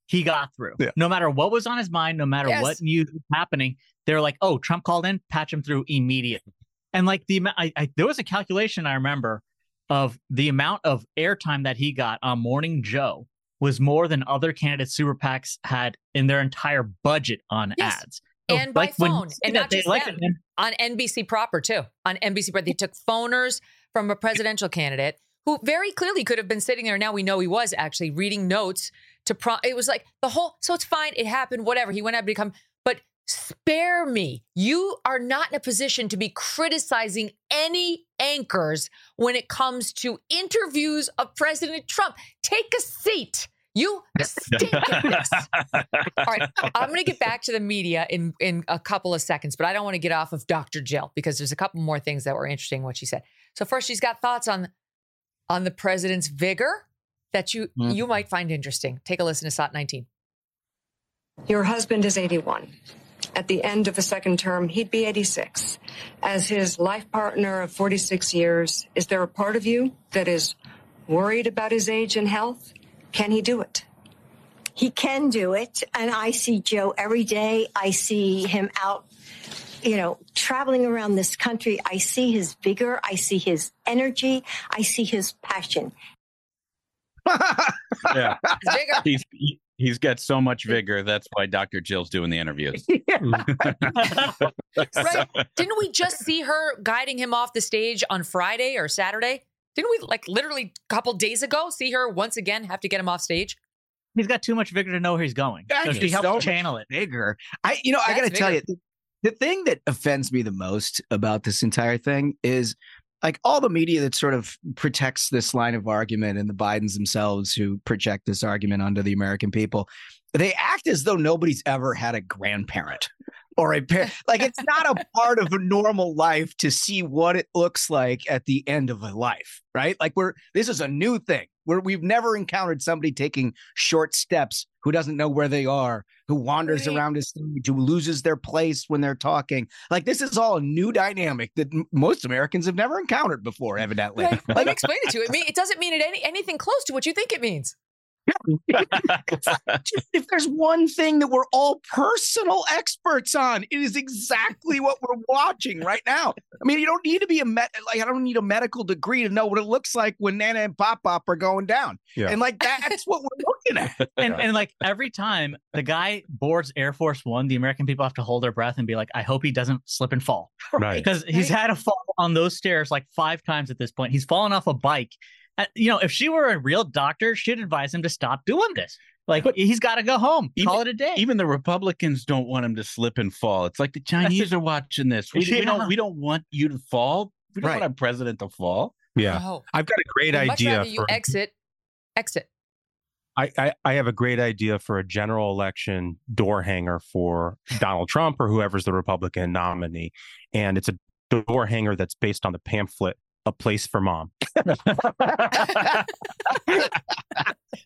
Speaker 5: He got through. No matter what was on his mind, no matter
Speaker 2: Yes.
Speaker 5: what news was happening, they're like, "Oh, Trump called in, patch him through immediately." And like the I, I, there was a calculation I remember of the amount of airtime that he got on Morning Joe was more than other candidates super PACs had in their entire budget on
Speaker 2: Yes.
Speaker 5: ads. So,
Speaker 2: and by
Speaker 5: like, when
Speaker 2: phone, and not just
Speaker 5: like
Speaker 2: them.
Speaker 5: it,
Speaker 2: on NBC proper too. On NBC, proper, they took phoners from a presidential candidate who very clearly could have been sitting there. Now we know he was actually reading notes to. It was like the whole. So it's fine. It happened. Whatever. He went out to become. But spare me. You are not in a position to be criticizing any anchors when it comes to interviews of President Trump. Take a seat. You stink at this. All right, I'm going to get back to the media in in a couple of seconds, but I don't want to get off of Dr. Jill because there's a couple more things that were interesting what she said. So first, she's got thoughts on on the president's vigor that you
Speaker 20: Mm.
Speaker 2: you might find interesting. Take a listen to SOT 19.
Speaker 20: Your husband is 81. At the end of a second term, he'd be 86. As his life partner of 46 years, is there a part of you that is worried about his age and health? Can he do it?
Speaker 21: He can do it. And I see Joe every day. I see him out, you know, traveling around this country. I see his vigor. I see his energy. I see his passion.
Speaker 7: Yeah. he's he, he's got so much vigor. That's why Dr. Jill's doing the interviews.
Speaker 2: Right? Didn't we just see her guiding him off the stage on Friday or Saturday? Didn't we like literally a couple days ago see her once again have to get him off stage?
Speaker 5: He's got too much vigor to know where he's going.
Speaker 4: That
Speaker 5: So
Speaker 4: is
Speaker 5: she helps
Speaker 4: so
Speaker 5: channel it.
Speaker 4: Vigor. I, you know, I got to
Speaker 5: That's
Speaker 4: tell you, the, the thing that offends me the most about this entire thing is like all the media that sort of protects this line of argument and the Bidens themselves who project this argument onto the American people, they act as though nobody's ever had a grandparent or a pair. Like it's not a part of a normal life to see what it looks like at the end of a life, right? Like we're this is a new thing. Where we've never encountered somebody taking short steps who doesn't know where they are, who wanders around a stage, who loses their place when they're talking. Like this is all a new dynamic that m- most Americans have never encountered before, evidently.
Speaker 2: Like, let me explain it to you. It, mean, it doesn't mean it any, anything close to what you think it means.
Speaker 4: If there's one thing that we're all personal experts on, it is exactly what we're watching right now. I mean, you don't need to be a med- like I don't need a medical degree to know what it looks like when Nana and Pop Pop are going down.
Speaker 5: Yeah.
Speaker 4: And like that's what we're looking at.
Speaker 5: And, and like every time the guy boards Air Force One, the American people have to hold their breath and be like, I hope he doesn't slip and fall.
Speaker 6: Right.
Speaker 5: Because he's had a fall on those stairs like five times at this point. He's fallen off a bike. Uh, you know, if she were a real doctor, she'd advise him to stop doing this. Like he's got to go home. Call it a day.
Speaker 7: Even the Republicans don't want him to slip and fall. It's like the Chinese are watching this. We, we don't we don't want you to fall. We don't
Speaker 6: Right.
Speaker 7: want our president to fall.
Speaker 6: Yeah.
Speaker 2: No.
Speaker 6: I've got a great
Speaker 2: We'd much
Speaker 6: idea
Speaker 2: rather you
Speaker 6: for
Speaker 2: exit, exit.
Speaker 6: I, I, I have a great idea for a general election door hanger for Donald Trump or whoever's the Republican nominee. And it's a door hanger that's based on the pamphlet A Place for Mom.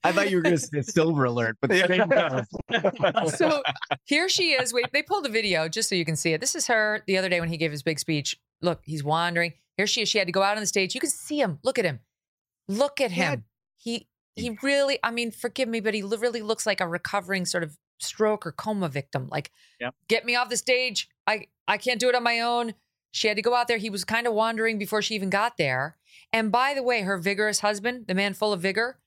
Speaker 4: I thought you were going to say silver alert, but the same time.
Speaker 2: so here she is. Wait, they pulled a video just so you can see it. This is her the other day when he gave his big speech. Look, he's wandering. Here she is. She had to go out on the stage. You can see him. Look at him. Look at him. He he really. I mean, forgive me, but he li- really looks like a recovering sort of stroke or coma victim. Like,
Speaker 5: Yep.
Speaker 2: get me off the stage. I I can't do it on my own. She had to go out there. He was kind of wandering before she even got there. And by the way, her vigorous husband, the man full of vigor,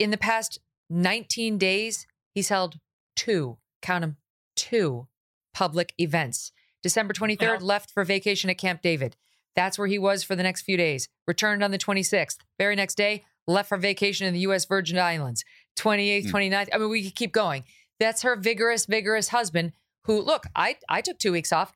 Speaker 2: in the past 19 days, he's held two, count them, two public events. December 23rd, uh-huh. left for vacation at Camp David. That's where he was for the next few days. Returned on the 26th. Very next day, left for vacation in the U.S. Virgin Islands. 28th, 29th. Hmm. I mean, we could keep going. That's her vigorous, vigorous husband who, look, I, I took two weeks off.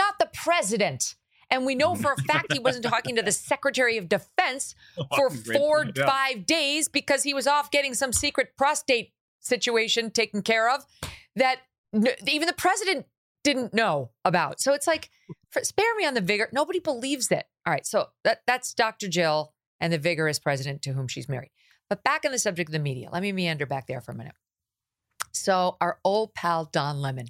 Speaker 2: Not the president. And we know for a fact he wasn't talking to the Secretary of Defense for four,
Speaker 22: yeah.
Speaker 2: five days because he was off getting some secret prostate situation taken care of that n- even the president didn't know about. So it's like, for, spare me on the vigor. Nobody believes it. All right. So that, that's Dr. Jill and the vigorous president to whom she's married. But back on the subject of the media, let me meander back there for a minute. So our old pal Don Lemon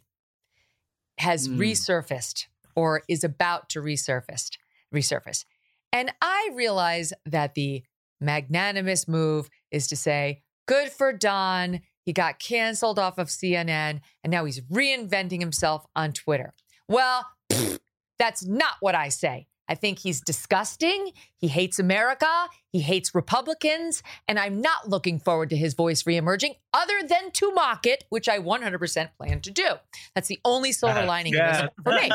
Speaker 2: has
Speaker 22: Mm.
Speaker 2: resurfaced or is about to resurface resurface. And I realize that the magnanimous move is to say, good for Don. He got canceled off of CNN and now he's reinventing himself on Twitter. Well, that's not what I say. I think he's disgusting. He hates America. He hates Republicans. And I'm not looking forward to his voice reemerging other than to mock it, which I 100% plan to do. That's the only silver lining this for me.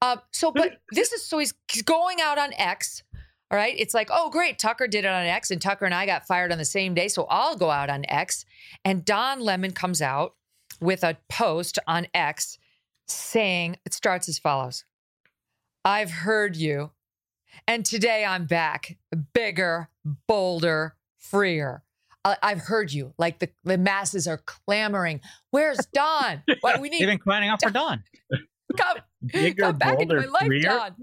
Speaker 2: Uh, so, but this is so he's, he's going out on X. All right. It's like, oh, great. Tucker did it on X, and Tucker and I got fired on the same day. So I'll go out on X. And Don Lemon comes out with a post on X saying, it starts as follows I've heard you. And today I'm back, bigger, bolder, freer. I- I've heard you. Like the, the masses are clamoring. Where's Don? What we need?
Speaker 5: They've been crying out for Don.
Speaker 2: Come,
Speaker 5: Bigger,
Speaker 2: come back into my
Speaker 5: bolder,
Speaker 2: life,
Speaker 5: freer?
Speaker 2: Don.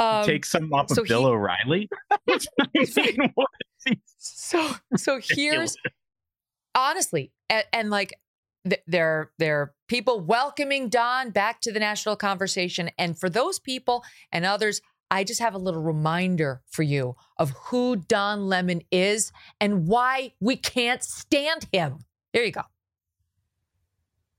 Speaker 2: Um,
Speaker 5: Take some off
Speaker 2: so
Speaker 5: of Bill
Speaker 2: he-
Speaker 5: O'Reilly. I mean, what is he-
Speaker 2: So so here's honestly, and, and like th- there there are people welcoming Don back to the national conversation, and for those people and others, I just have a little reminder for you of who Don Lemon is and why we can't stand him. There you go.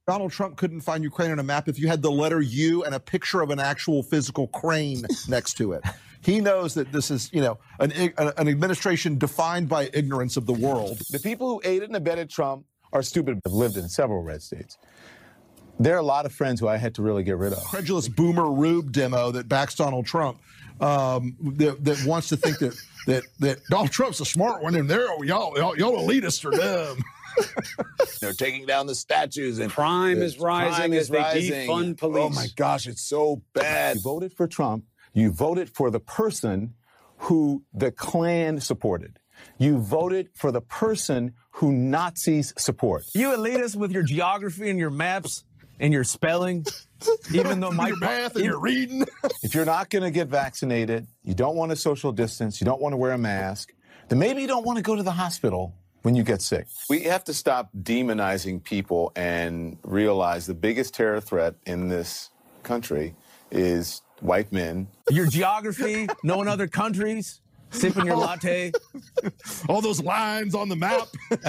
Speaker 22: Donald Trump couldn't find Ukraine on a map if you had the letter U and a picture of an actual physical crane next to it. He knows that this is, you know, an, an administration defined by ignorance of the world.
Speaker 24: The people who aided and abetted Trump are stupid. I've lived in several red states. There are a lot of friends who I had to really get rid of.
Speaker 22: Credulous boomer Rube demo that backs Donald Trump, um, that, that wants to think that that that Donald Trump's a smart one, and they're y'all y'all, y'all elitists are dumb.
Speaker 25: They're taking down the statues and
Speaker 14: Crime is rising
Speaker 25: crime
Speaker 14: as
Speaker 25: is
Speaker 14: they
Speaker 25: rising.
Speaker 14: defund police.
Speaker 25: Oh my gosh, it's so bad.
Speaker 24: You voted for Trump. You voted for the person who the Klan supported. You voted for the person who Nazis support.
Speaker 26: You elitists with your geography and your maps and your spelling, even though my
Speaker 22: your math and your reading.
Speaker 24: If you're not going to get vaccinated, you don't want to social distance, you don't want to wear a mask, then maybe you don't want to go to the hospital when you get sick. We have to stop demonizing people and realize the biggest terror threat in this country is white men.
Speaker 26: your geography, knowing other countries, sipping your oh. latte.
Speaker 22: All those lines on the map.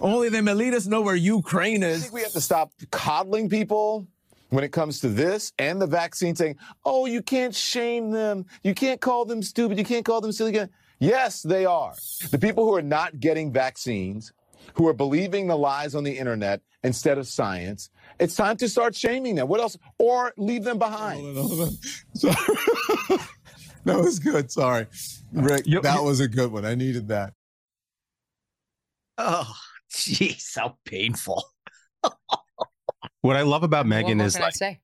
Speaker 26: Only them elitists know where Ukraine is.
Speaker 24: I
Speaker 26: is.
Speaker 24: think we have to stop coddling people when it comes to this and the vaccine, saying, oh, you can't shame them. You can't call them stupid. You can't call them silly. Yes, they are. The people who are not getting vaccines, who are believing the lies on the internet instead of science, it's time to start shaming them. What else? Or leave them behind.
Speaker 22: that was good. Sorry, Rick. that was a good one. I needed that.
Speaker 4: Oh, jeez, how painful.
Speaker 6: What I love about Megyn
Speaker 2: more
Speaker 6: is like
Speaker 2: say?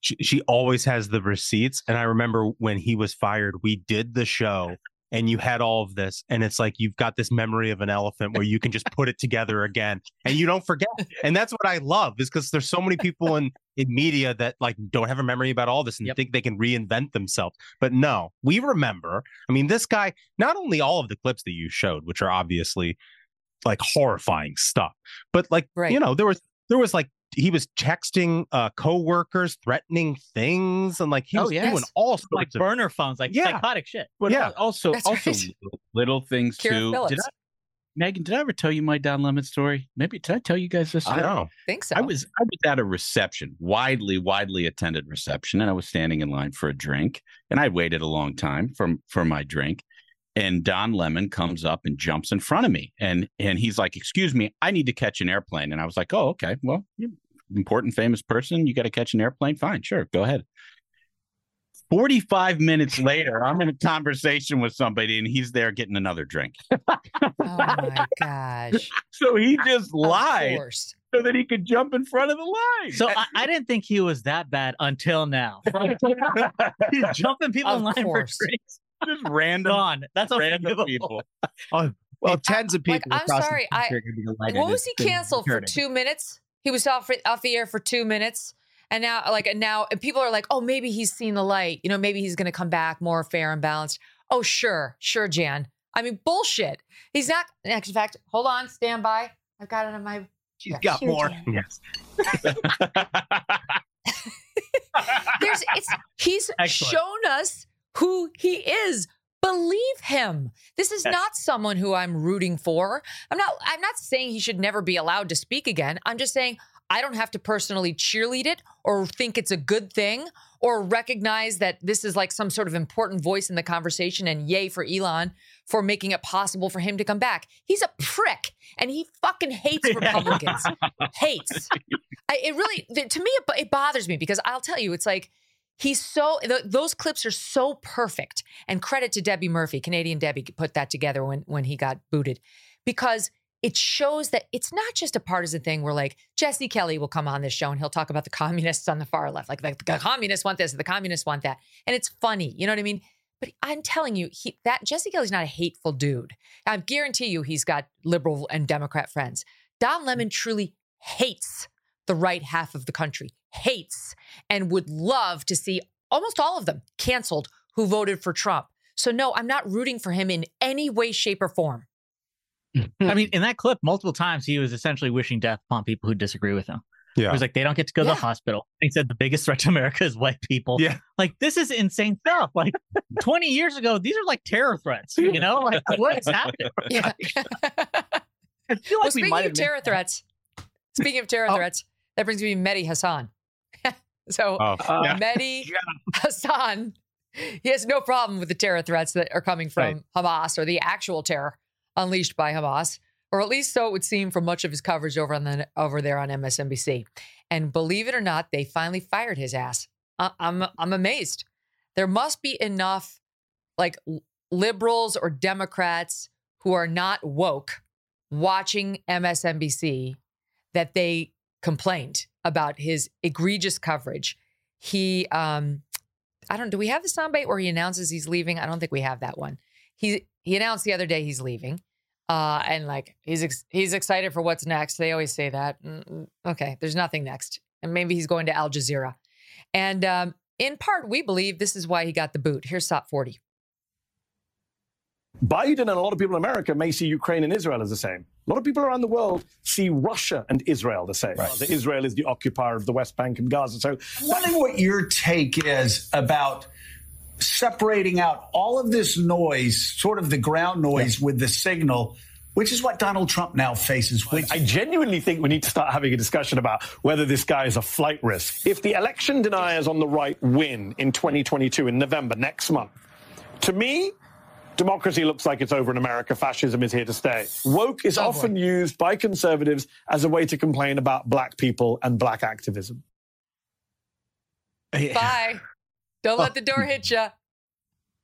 Speaker 6: she, she always has the receipts. And I remember when he was fired, we did the show and you had all of this. And it's like you've got this memory of an elephant where you can just put it together again and you don't forget. And that's what I love is because there's so many people in, in media that like don't have a memory about all this and think they can reinvent themselves. But no, we remember. I mean, this guy, not only all of the clips that you showed, which are obviously like horrifying stuff, but like, you know, there was, there was like, he was texting uh co-workers threatening things and like he
Speaker 5: Oh,
Speaker 6: was
Speaker 5: yes.
Speaker 6: doing all sorts
Speaker 5: Like
Speaker 6: of
Speaker 5: burner phones, like
Speaker 6: Yeah.
Speaker 5: psychotic shit.
Speaker 7: But
Speaker 6: Yeah.
Speaker 7: also,
Speaker 2: That's
Speaker 7: also
Speaker 2: right.
Speaker 7: little, little things
Speaker 2: Kira
Speaker 7: too. Did I, Megyn? Did I ever tell you my Don Lemon story? Maybe did I tell you guys this?
Speaker 6: I
Speaker 7: story?
Speaker 6: know.
Speaker 2: think so.
Speaker 7: I was I was at a reception, widely widely attended reception, and I was standing in line for a drink, and I waited a long time for for my drink, and Don Lemon comes up and jumps in front of me, and and he's like, "Excuse me, I need to catch an airplane," and I was like, "Oh, okay, well, you're important famous person, you got to catch an airplane, fine, sure, go ahead." 45 minutes later, I'm in a conversation with somebody and he's there getting another drink.
Speaker 2: Oh my gosh.
Speaker 7: So he just lied so that he could jump in front of the line.
Speaker 5: So I, I didn't think he was that bad until now. He's jumping people in
Speaker 2: Of
Speaker 5: line for drinks.
Speaker 7: Just random,
Speaker 5: Gone. That's
Speaker 7: random
Speaker 5: unbelievable.
Speaker 7: people.
Speaker 4: Oh, well, tens of people.
Speaker 2: Like, I'm sorry. I
Speaker 4: country are gonna be delighted
Speaker 2: what was he canceled for two minutes? He was off off the air for two minutes, and now like and now and people are like, oh, maybe he's seen the light. You know, maybe he's going to come back more fair and balanced. Oh, sure, sure, Jan. I mean, bullshit. He's not. In fact, hold on, stand by. I've got it on my.
Speaker 4: She's
Speaker 2: Yeah,
Speaker 4: got
Speaker 2: sure,
Speaker 4: more.
Speaker 2: Jan.
Speaker 6: Yes.
Speaker 2: There's it's he's
Speaker 5: Excellent.
Speaker 2: shown us who he is. Believe him. This is not someone who I'm rooting for. I'm not I'm not saying he should never be allowed to speak again. I'm just saying I don't have to personally cheerlead it or think it's a good thing or recognize that this is like some sort of important voice in the conversation and yay for Elon for making it possible for him to come back. He's a prick and he fucking hates Republicans. hates. I, it really, to me, it, it bothers me because I'll tell you, it's like he's so, th- those clips are so perfect. And credit to Debbie Murphy, Canadian Debbie, put that together when, when he got booted because it shows that it's not just a partisan thing where like Jesse Kelly will come on this show and he'll talk about the communists on the far left. Like the, the communists want this, the communists want that. And it's funny. You know what I mean? But I'm telling you, he, that Jesse Kelly's not a hateful dude. I guarantee you, he's got liberal and Democrat friends. Don Lemon truly hates the right half of the country, hates, and would love to see almost all of them canceled who voted for Trump. So, no, I'm not rooting for him in any way, shape, or form.
Speaker 5: I mean, hmm. in that clip, multiple times he was essentially wishing death upon people who disagree with him.
Speaker 6: Yeah.
Speaker 5: He was like, they don't get to go to the hospital. He said the biggest threat to America is white people.
Speaker 6: Yeah.
Speaker 5: Like, this is insane stuff. Like, 20 years ago, these are like terror threats, you know? Like, what is happening?
Speaker 2: Yeah.
Speaker 5: I feel
Speaker 2: well,
Speaker 5: we
Speaker 2: speaking of terror threats, speaking of terror
Speaker 5: Oh.
Speaker 2: threats, that brings me to Mehdi Hasan. so
Speaker 6: Oh, yeah.
Speaker 2: Mehdi Hasan, he has no problem with the terror threats that are coming from Hamas or the actual terror unleashed by Hamas, or at least so it would seem from much of his coverage over on the over there on MSNBC. And believe it or not, they finally fired his ass. I- I'm I'm amazed. There must be enough like liberals or Democrats who are not woke watching MSNBC that they complained about his egregious coverage. He, um, I don't. Do we have the soundbite where he announces he's leaving? I don't think we have that one. He he announced the other day he's leaving, uh, and like he's ex- he's excited for what's next. They always say that. Mm, Okay, there's nothing next, and maybe he's going to Al Jazeera. And um, in part, we believe this is why he got the boot. Here's SOT 40.
Speaker 27: Biden and a lot of people in America may see Ukraine and Israel as the same. A lot of people around the world see Russia and Israel the same. That Israel is the occupier of the West Bank and Gaza. So
Speaker 14: I'm wondering what your take is about separating out all of this noise, sort of the ground noise with the signal, which is what Donald Trump now faces. Which
Speaker 27: I genuinely think we need to start having a discussion about whether this guy is a flight risk. If the election deniers on the right win in 2022 in November next month, to me, democracy looks like it's over in America. Fascism is here to stay. Woke is often used by conservatives as a way to complain about black people and black activism.
Speaker 2: Bye. Don't let the door oh. hit you.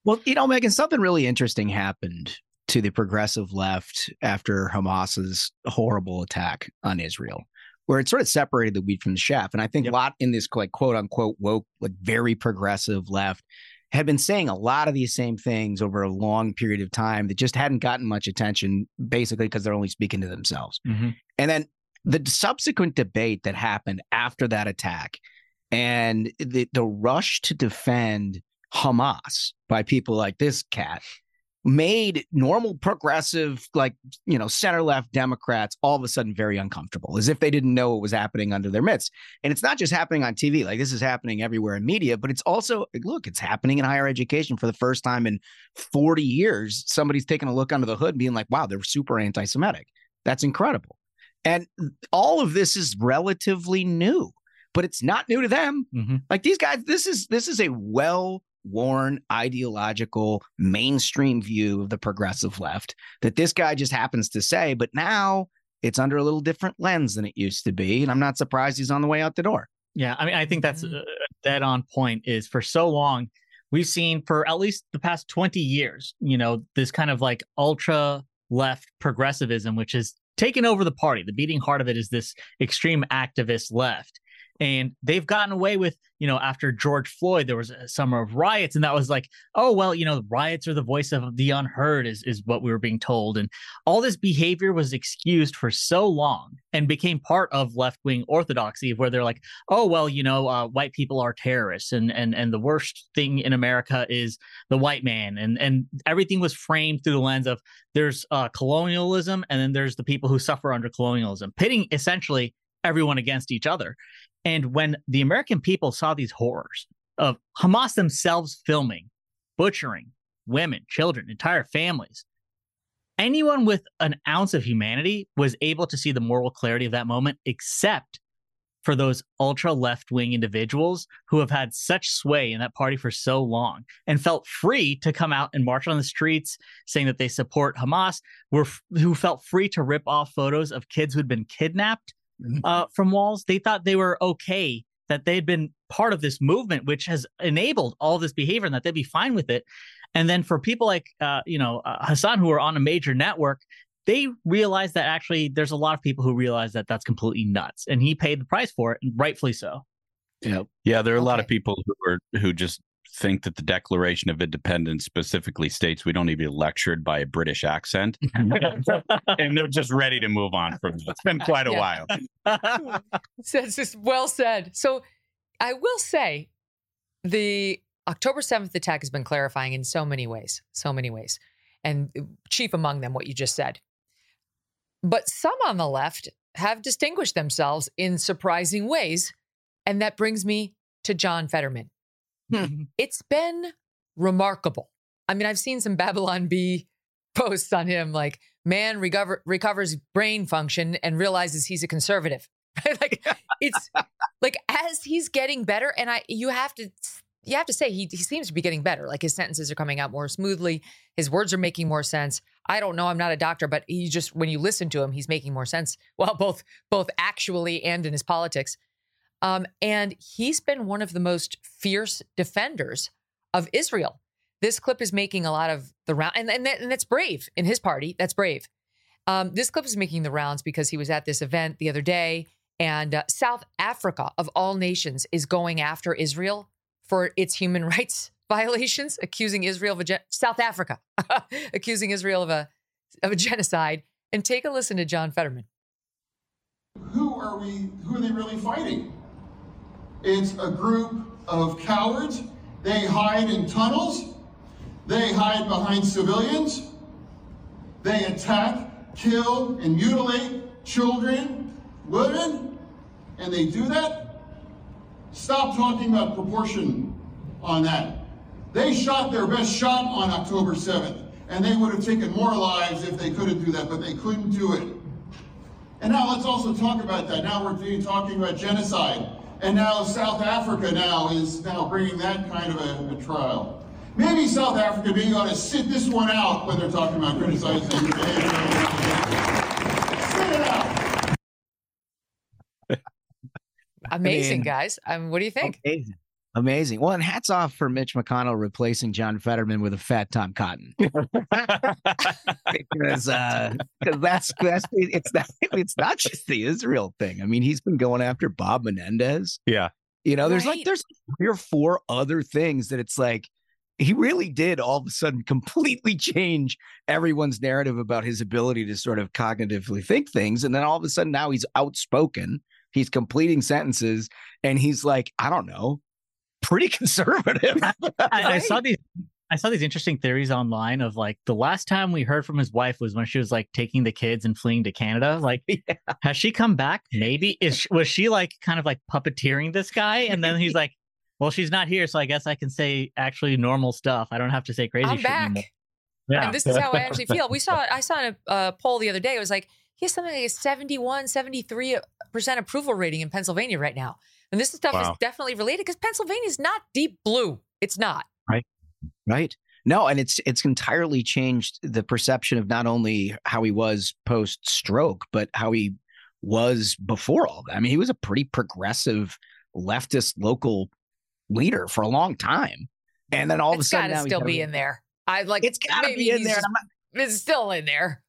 Speaker 4: Well, you know, Megyn, something really interesting happened to the progressive left after Hamas's horrible attack on Israel, where it sort of separated the wheat from the chaff. And I think a lot in this like quote unquote woke, like very progressive left had been saying a lot of these same things over a long period of time that just hadn't gotten much attention, basically because they're only speaking to themselves. Mm-hmm. And then the subsequent debate that happened after that attack and the, the rush to defend Hamas by people like this cat made normal progressive, like, you know, center left Democrats all of a sudden very uncomfortable, as if they didn't know what was happening under their midst. And it's not just happening on TV, like, this is happening everywhere in media, but it's also, look, it's happening in higher education for the first time in 40 years. Somebody's taking a look under the hood being like, wow, they're super anti Semitic. That's incredible. And all of this is relatively new, but it's not new to them. Mm-hmm. Like these guys, this is this is a well worn ideological mainstream view of the progressive left that this guy just happens to say, but now it's under a little different lens than it used to be. And I'm not surprised he's on the way out the door.
Speaker 5: Yeah, I mean, I think that's uh, dead on point. Is for so long we've seen for at least the past twenty years, you know, this kind of like ultra left progressivism, which has taken over the party. The beating heart of it is this extreme activist left, and they've gotten away with, you know, after George Floyd, there was a summer of riots, and that was like, oh well, you know, riots are the voice of the unheard, is is what we were being told, and all this behavior was excused for so long and became part of left wing orthodoxy, where they're like, oh well, you know, uh, white people are terrorists, and and and the worst thing in America is the white man, and and everything was framed through the lens of there's uh, colonialism, and then there's the people who suffer under colonialism, pitting essentially everyone against each other. And when the American people saw these horrors of Hamas themselves filming, butchering women, children, entire families, anyone with an ounce of humanity was able to see the moral clarity of that moment, except for those ultra left wing individuals who have had such sway in that party for so long and felt free to come out and march on the streets saying that they support Hamas, were who felt free to rip off photos of kids who'd been kidnapped uh, from walls. They thought they were okay that they'd been part of this movement, which has enabled all this behavior, and that they'd be fine with it. And then for people like uh, you know uh, Hasan, who are on a major network, they realize that actually there's a lot of people who realize that that's completely nuts, and he paid the price for it, and rightfully so.
Speaker 4: Yeah,
Speaker 7: yeah. There are a lot of people who are who just think that the Declaration of Independence specifically states we don't need to be lectured by a British accent, and they're just ready to move on from it. It's been quite a
Speaker 2: Yeah.
Speaker 7: while.
Speaker 2: So it's just well said. So I will say the October 7th attack has been clarifying in so many ways, so many ways. And chief among them, what you just said. But some on the left have distinguished themselves in surprising ways. And that brings me to John Fetterman. Mm-hmm. it's been remarkable. I mean, I've seen some Babylon Bee posts on him like, man recover, recovers brain function and realizes he's a conservative. like it's like as he's getting better, and I you have to you have to say he he seems to be getting better. Like his sentences are coming out more smoothly, his words are making more sense. I don't know, I'm not a doctor, but he just when you listen to him, he's making more sense. Well, both both actually and in his politics. Um, and he's been one of the most fierce defenders of Israel. This clip is making a lot of the round, and and, that, and that's brave in his party. That's brave. Um, this clip is making the rounds because he was at this event the other day, and uh, South Africa, of all nations, is going after Israel for its human rights violations, accusing Israel of a gen- South Africa, accusing Israel of a of a genocide. And take a listen to John Fetterman.
Speaker 28: who are we who are they really fighting it's a group of cowards. They hide in tunnels. They hide behind civilians. They attack kill and mutilate children women and they do that. Stop talking about proportion on that. They shot their best shot on october 7th and they would have taken more lives if they couldn't do that but they couldn't do it. And now let's also talk about that. Now we're talking about genocide. And now South Africa now is now bringing that kind of a, a trial. Maybe South Africa being ought to sit this one out when they're talking about criticizing the. Sit it out.
Speaker 2: Amazing,
Speaker 4: mean-
Speaker 2: guys. Um, what do you think?
Speaker 4: Amazing. Amazing. Well, and hats off for Mitch McConnell replacing John Fetterman with a fat Tom Cotton. because uh, 'cause that's that's it's not it's not just the Israel thing. I mean, he's been going after Bob Menendez.
Speaker 6: Yeah.
Speaker 4: You know, there's like there's three or four other things that it's like he really did all of a sudden completely change everyone's narrative about his ability to sort of cognitively think things. And then all of a sudden now he's outspoken, he's completing sentences, and he's like, I don't know, pretty conservative.
Speaker 5: I, I saw these. I saw these interesting theories online of like the last time we heard from his wife was when she was like taking the kids and fleeing to Canada. Like, has she come back? Maybe is she- was she like kind of like puppeteering this guy? And then he's like, "Well, she's not here, so I guess I can say actually normal stuff. I don't have to say crazy
Speaker 2: I'm
Speaker 5: shit
Speaker 2: back.
Speaker 5: anymore." Yeah,
Speaker 2: And this is how I actually feel. We saw, I saw a uh, poll the other day. It was like, he has something like a 71, 73% approval rating in Pennsylvania right now. And this stuff is definitely related because Pennsylvania is not deep blue. It's not.
Speaker 4: right right no and it's it's entirely changed the perception of not only how he was post stroke but how he was before all that i mean he was a pretty progressive leftist local leader for a long time and then all of a
Speaker 2: It's
Speaker 4: sudden gotta
Speaker 2: still be in there. I like
Speaker 4: It's gotta
Speaker 2: maybe
Speaker 4: be in there,
Speaker 2: just-
Speaker 4: and
Speaker 2: it's still in there.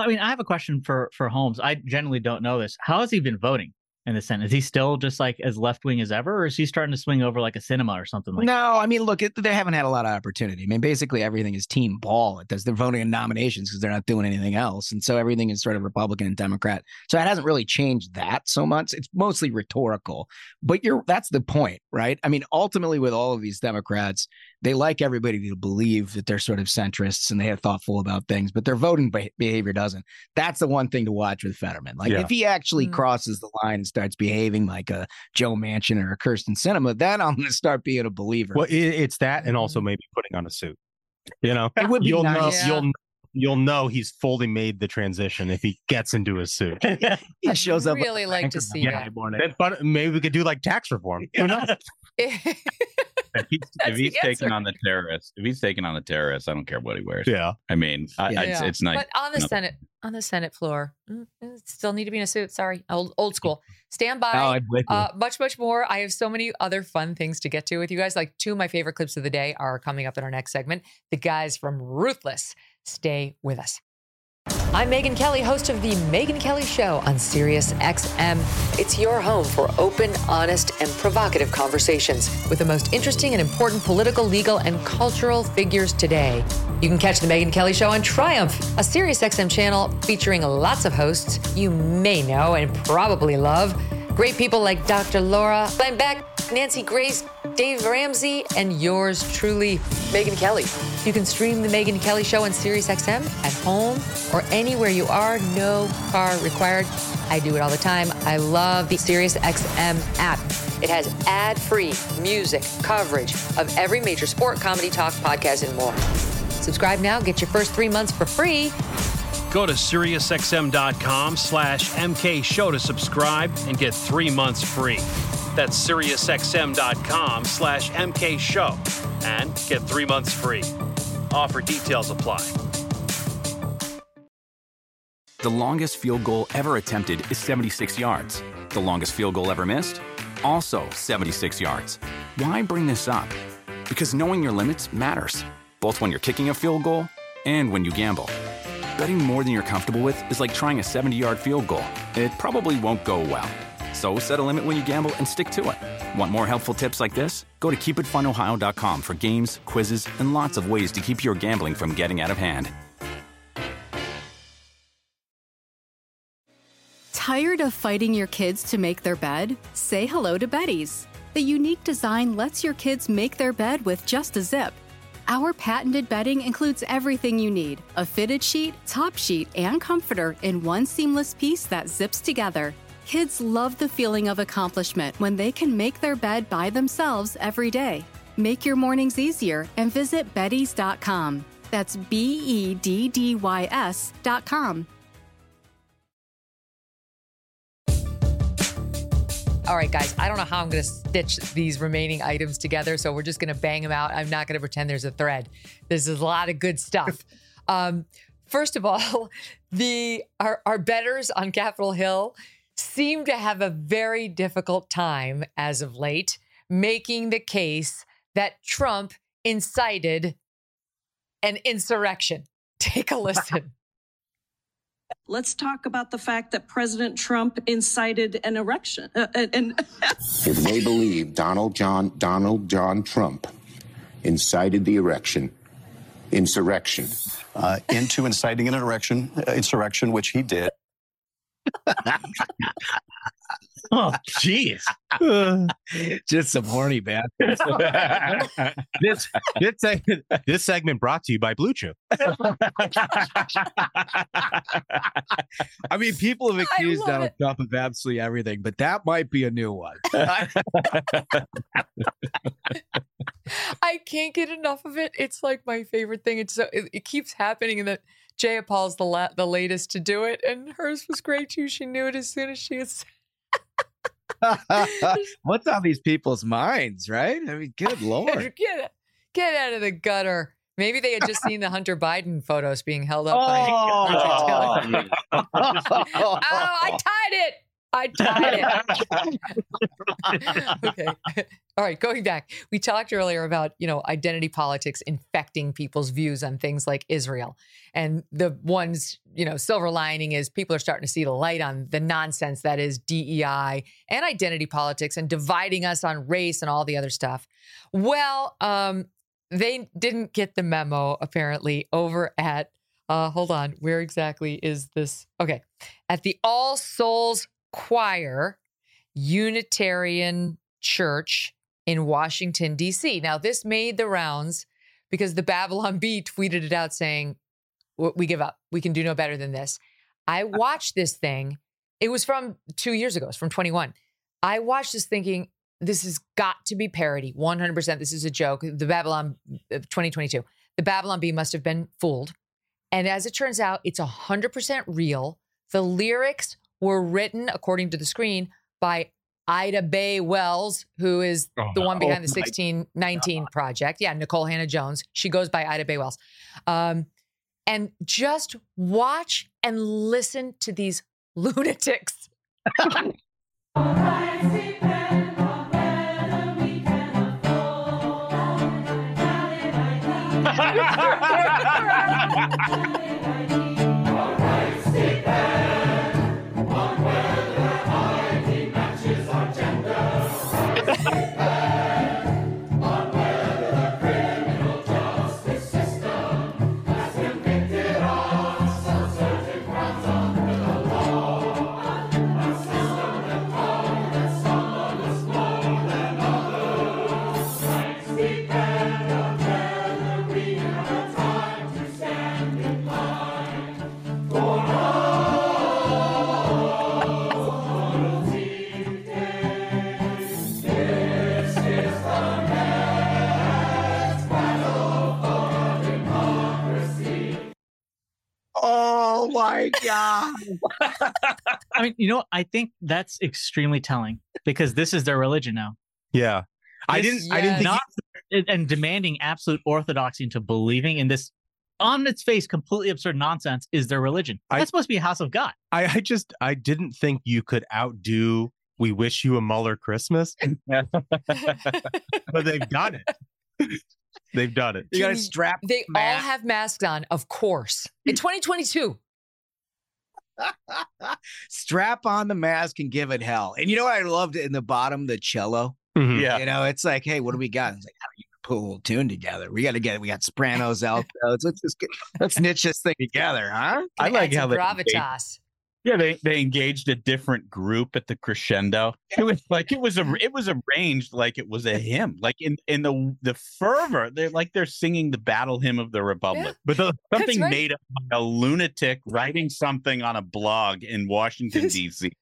Speaker 5: I mean, I have a question for for Holmes. I generally don't know this. How has he been voting in the Senate? Is he still just like as left wing as ever, or is he starting to swing over like a Sinema or something like?
Speaker 4: no, I mean, look, it, they haven't had a lot of opportunity. I mean, basically everything is team ball. It does. They're voting in nominations because they're not doing anything else, and so everything is sort of Republican and Democrat. So it hasn't really changed that so much. It's mostly rhetorical. But you're that's the point, right? I mean, ultimately, with all of these Democrats, they like everybody to believe that they're sort of centrists and they are thoughtful about things, but their voting behavior doesn't. That's the one thing to watch with Fetterman. Like
Speaker 6: Yeah.
Speaker 4: if he actually
Speaker 2: Mm.
Speaker 4: crosses the line and starts behaving like a Joe Manchin or a Kyrsten Sinema, then I'm going to start being a believer.
Speaker 6: Well, it, it's that, and also mm-hmm. maybe putting on a suit. You know,
Speaker 4: It would be
Speaker 6: you'll
Speaker 4: nice.
Speaker 6: know you'll you'll know he's fully made the transition if he gets into his suit.
Speaker 4: he shows up.
Speaker 2: Really like to see that.
Speaker 6: Then- but maybe we could do like tax reform. Who knows?
Speaker 7: If he's, if he's taking on the terrorists, if he's taking on the terrorists, I don't care what he wears.
Speaker 6: Yeah.
Speaker 7: I mean, I, I- it's,
Speaker 2: Yeah.
Speaker 7: it's nice.
Speaker 2: But on the
Speaker 7: No.
Speaker 2: Senate, on the Senate floor, mm, eh, still need to be in a suit. Sorry, old old school. Stand by.
Speaker 4: Oh, I'm with you.
Speaker 2: Uh, much, much more. I have so many other fun things to get to with you guys. Like two of my favorite clips of the day are coming up in our next segment. The guys from Ruthless. Stay with us. I'm Megyn Kelly, host of The Megyn Kelly Show on Sirius XM. It's your home for open, honest, and provocative conversations with the most interesting and important political, legal, and cultural figures today. You can catch The Megyn Kelly Show on Triumph, a Sirius XM channel featuring lots of hosts you may know and probably love. Great people like Dr. Laura Nancy Grace, Dave Ramsey, and yours truly, Megyn Kelly. You can stream The Megyn Kelly Show on SiriusXM at home or anywhere you are, no car required. I do it all the time. I love the SiriusXM app. It has ad free music coverage of every major sport, comedy, talk, podcast, and more. Subscribe now, get your first three months for free.
Speaker 29: Go to SiriusXM.com slash MK Show to subscribe and get three months free. That's SiriusXM.com slash MK Show and get three months free. Offer details apply.
Speaker 19: The longest field goal ever attempted is 76 yards. The longest field goal ever missed? Also 76 yards. Why bring this up? Because knowing your limits matters, both when you're kicking a field goal and when you gamble. Betting more than you're comfortable with is like trying a 70 yard field goal. It probably won't go well. So set a limit when you gamble and stick to it. Want more helpful tips like this? Go to keepitfunohio.com for games, quizzes, and lots of ways to keep your gambling from getting out of hand.
Speaker 1: Tired of fighting your kids to make their bed? Say hello to Beddy's. The unique design lets your kids make their bed with just a zip. Our patented bedding includes everything you need a fitted sheet, top sheet, and comforter in one seamless piece that zips together. Kids love the feeling of accomplishment when they can make their bed by themselves every day. Make your mornings easier and visit Beddy's.com. That's B E D D Y S.com.
Speaker 2: All right, guys, I don't know how I'm going to stitch these remaining items together, so we're just going to bang them out. I'm not going to pretend there's a thread. This is a lot of good stuff. um, first of all, the our, our betters on Capitol Hill seem to have a very difficult time as of late making the case that Trump incited an insurrection. Take a listen.
Speaker 30: Let's talk about the fact that President Trump incited an erection. Uh, and
Speaker 31: if they believe Donald John Donald John Trump incited the erection, insurrection,
Speaker 32: uh, into inciting an erection, uh, insurrection, which he did.
Speaker 5: oh, jeez.
Speaker 4: Just some horny bastards.
Speaker 6: this this segment, this segment brought to you by BlueChew.
Speaker 4: I mean, people have accused Donald Trump of absolutely everything, but that might be a new one.
Speaker 2: I can't get enough of it. It's like my favorite thing. It's so it, it keeps happening, and that Jayapal's the la- the latest to do it, and hers was great too. She knew it as soon as she was.
Speaker 4: What's on these people's minds, right? I mean, good lord.
Speaker 2: get get out of the gutter. Maybe they had just seen the Hunter Biden photos being held up by.
Speaker 4: Oh.
Speaker 2: oh, I tied it. I tied it. okay. All right, going back. We talked earlier about, you know, identity politics infecting people's views on things like Israel. And the ones, you know, silver lining is people are starting to see the light on the nonsense that is DEI and identity politics and dividing us on race and all the other stuff. Well, um, they didn't get the memo apparently over at uh, hold on, where exactly is this? Okay. At the All Souls Choir Unitarian Church in Washington, D.C. Now, this made the rounds because the Babylon Bee tweeted it out saying, We give up. We can do no better than this. I watched this thing. It was from two years ago, it's from 21. I watched this thinking, this has got to be parody. 100%. This is a joke. The Babylon, uh, 2022. The Babylon Bee must have been fooled. And as it turns out, it's 100% real. The lyrics were written, according to the screen, by Ida B. Wells, who is
Speaker 6: Oh,
Speaker 2: the one behind the
Speaker 6: my
Speaker 2: 1619 project. Yeah, Nikole Hannah-Jones. She goes by Ida B. Wells. Um, and just watch and listen to these lunatics.
Speaker 4: Yeah.
Speaker 5: I mean, you know, I think that's extremely telling because this is their religion now.
Speaker 6: Yeah. I didn't I didn't think
Speaker 5: not and demanding absolute orthodoxy into believing in this on its face completely absurd nonsense is their religion. That's supposed to be a house of God.
Speaker 6: I, I just I didn't think you could outdo we wish you a Muller Christmas. but they've done it. They've done it.
Speaker 4: You got to strap.
Speaker 2: They all have masks on, of course. In mm. 2022.
Speaker 4: strap on the mask and give it hell. And you know what I loved in the bottom, the cello.
Speaker 6: Mhm.
Speaker 7: Yeah.
Speaker 4: You know, it's like, hey, what do we got? It's like, how do you put a little tune together? We got to get it. We got sopranos, altos. Let's just get, let's niche this thing together, huh?
Speaker 7: I like how
Speaker 2: some
Speaker 7: they
Speaker 2: gravitas.
Speaker 7: Yeah, they they engaged a different group at the crescendo. It was like it was a mm. it was arranged like it was a hymn. Like in in the the fervor, they're like they're singing the battle hymn of the republic. But the, something
Speaker 2: right.
Speaker 7: made up by a lunatic writing something on a blog in Washington D.C.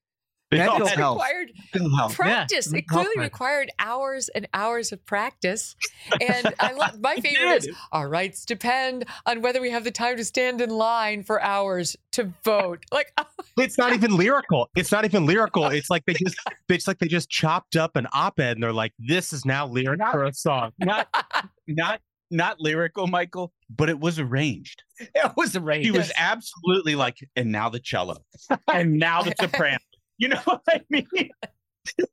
Speaker 7: They
Speaker 4: Mental health.
Speaker 2: required
Speaker 4: health.
Speaker 2: practice. it clearly
Speaker 5: health.
Speaker 2: required hours and hours of practice. And I love my favorite is our rights depend on whether we have the time to stand in line for hours to vote. Like oh
Speaker 6: It's not even lyrical. It's not even lyrical. Oh it's like they just it's like they just chopped up an op-ed and they're like, this is now lyric for a song.
Speaker 7: not not not lyrical, Michael, but it was arranged.
Speaker 4: It was arranged.
Speaker 7: He was absolutely like, and now the cello, and now the soprano. You know what I mean?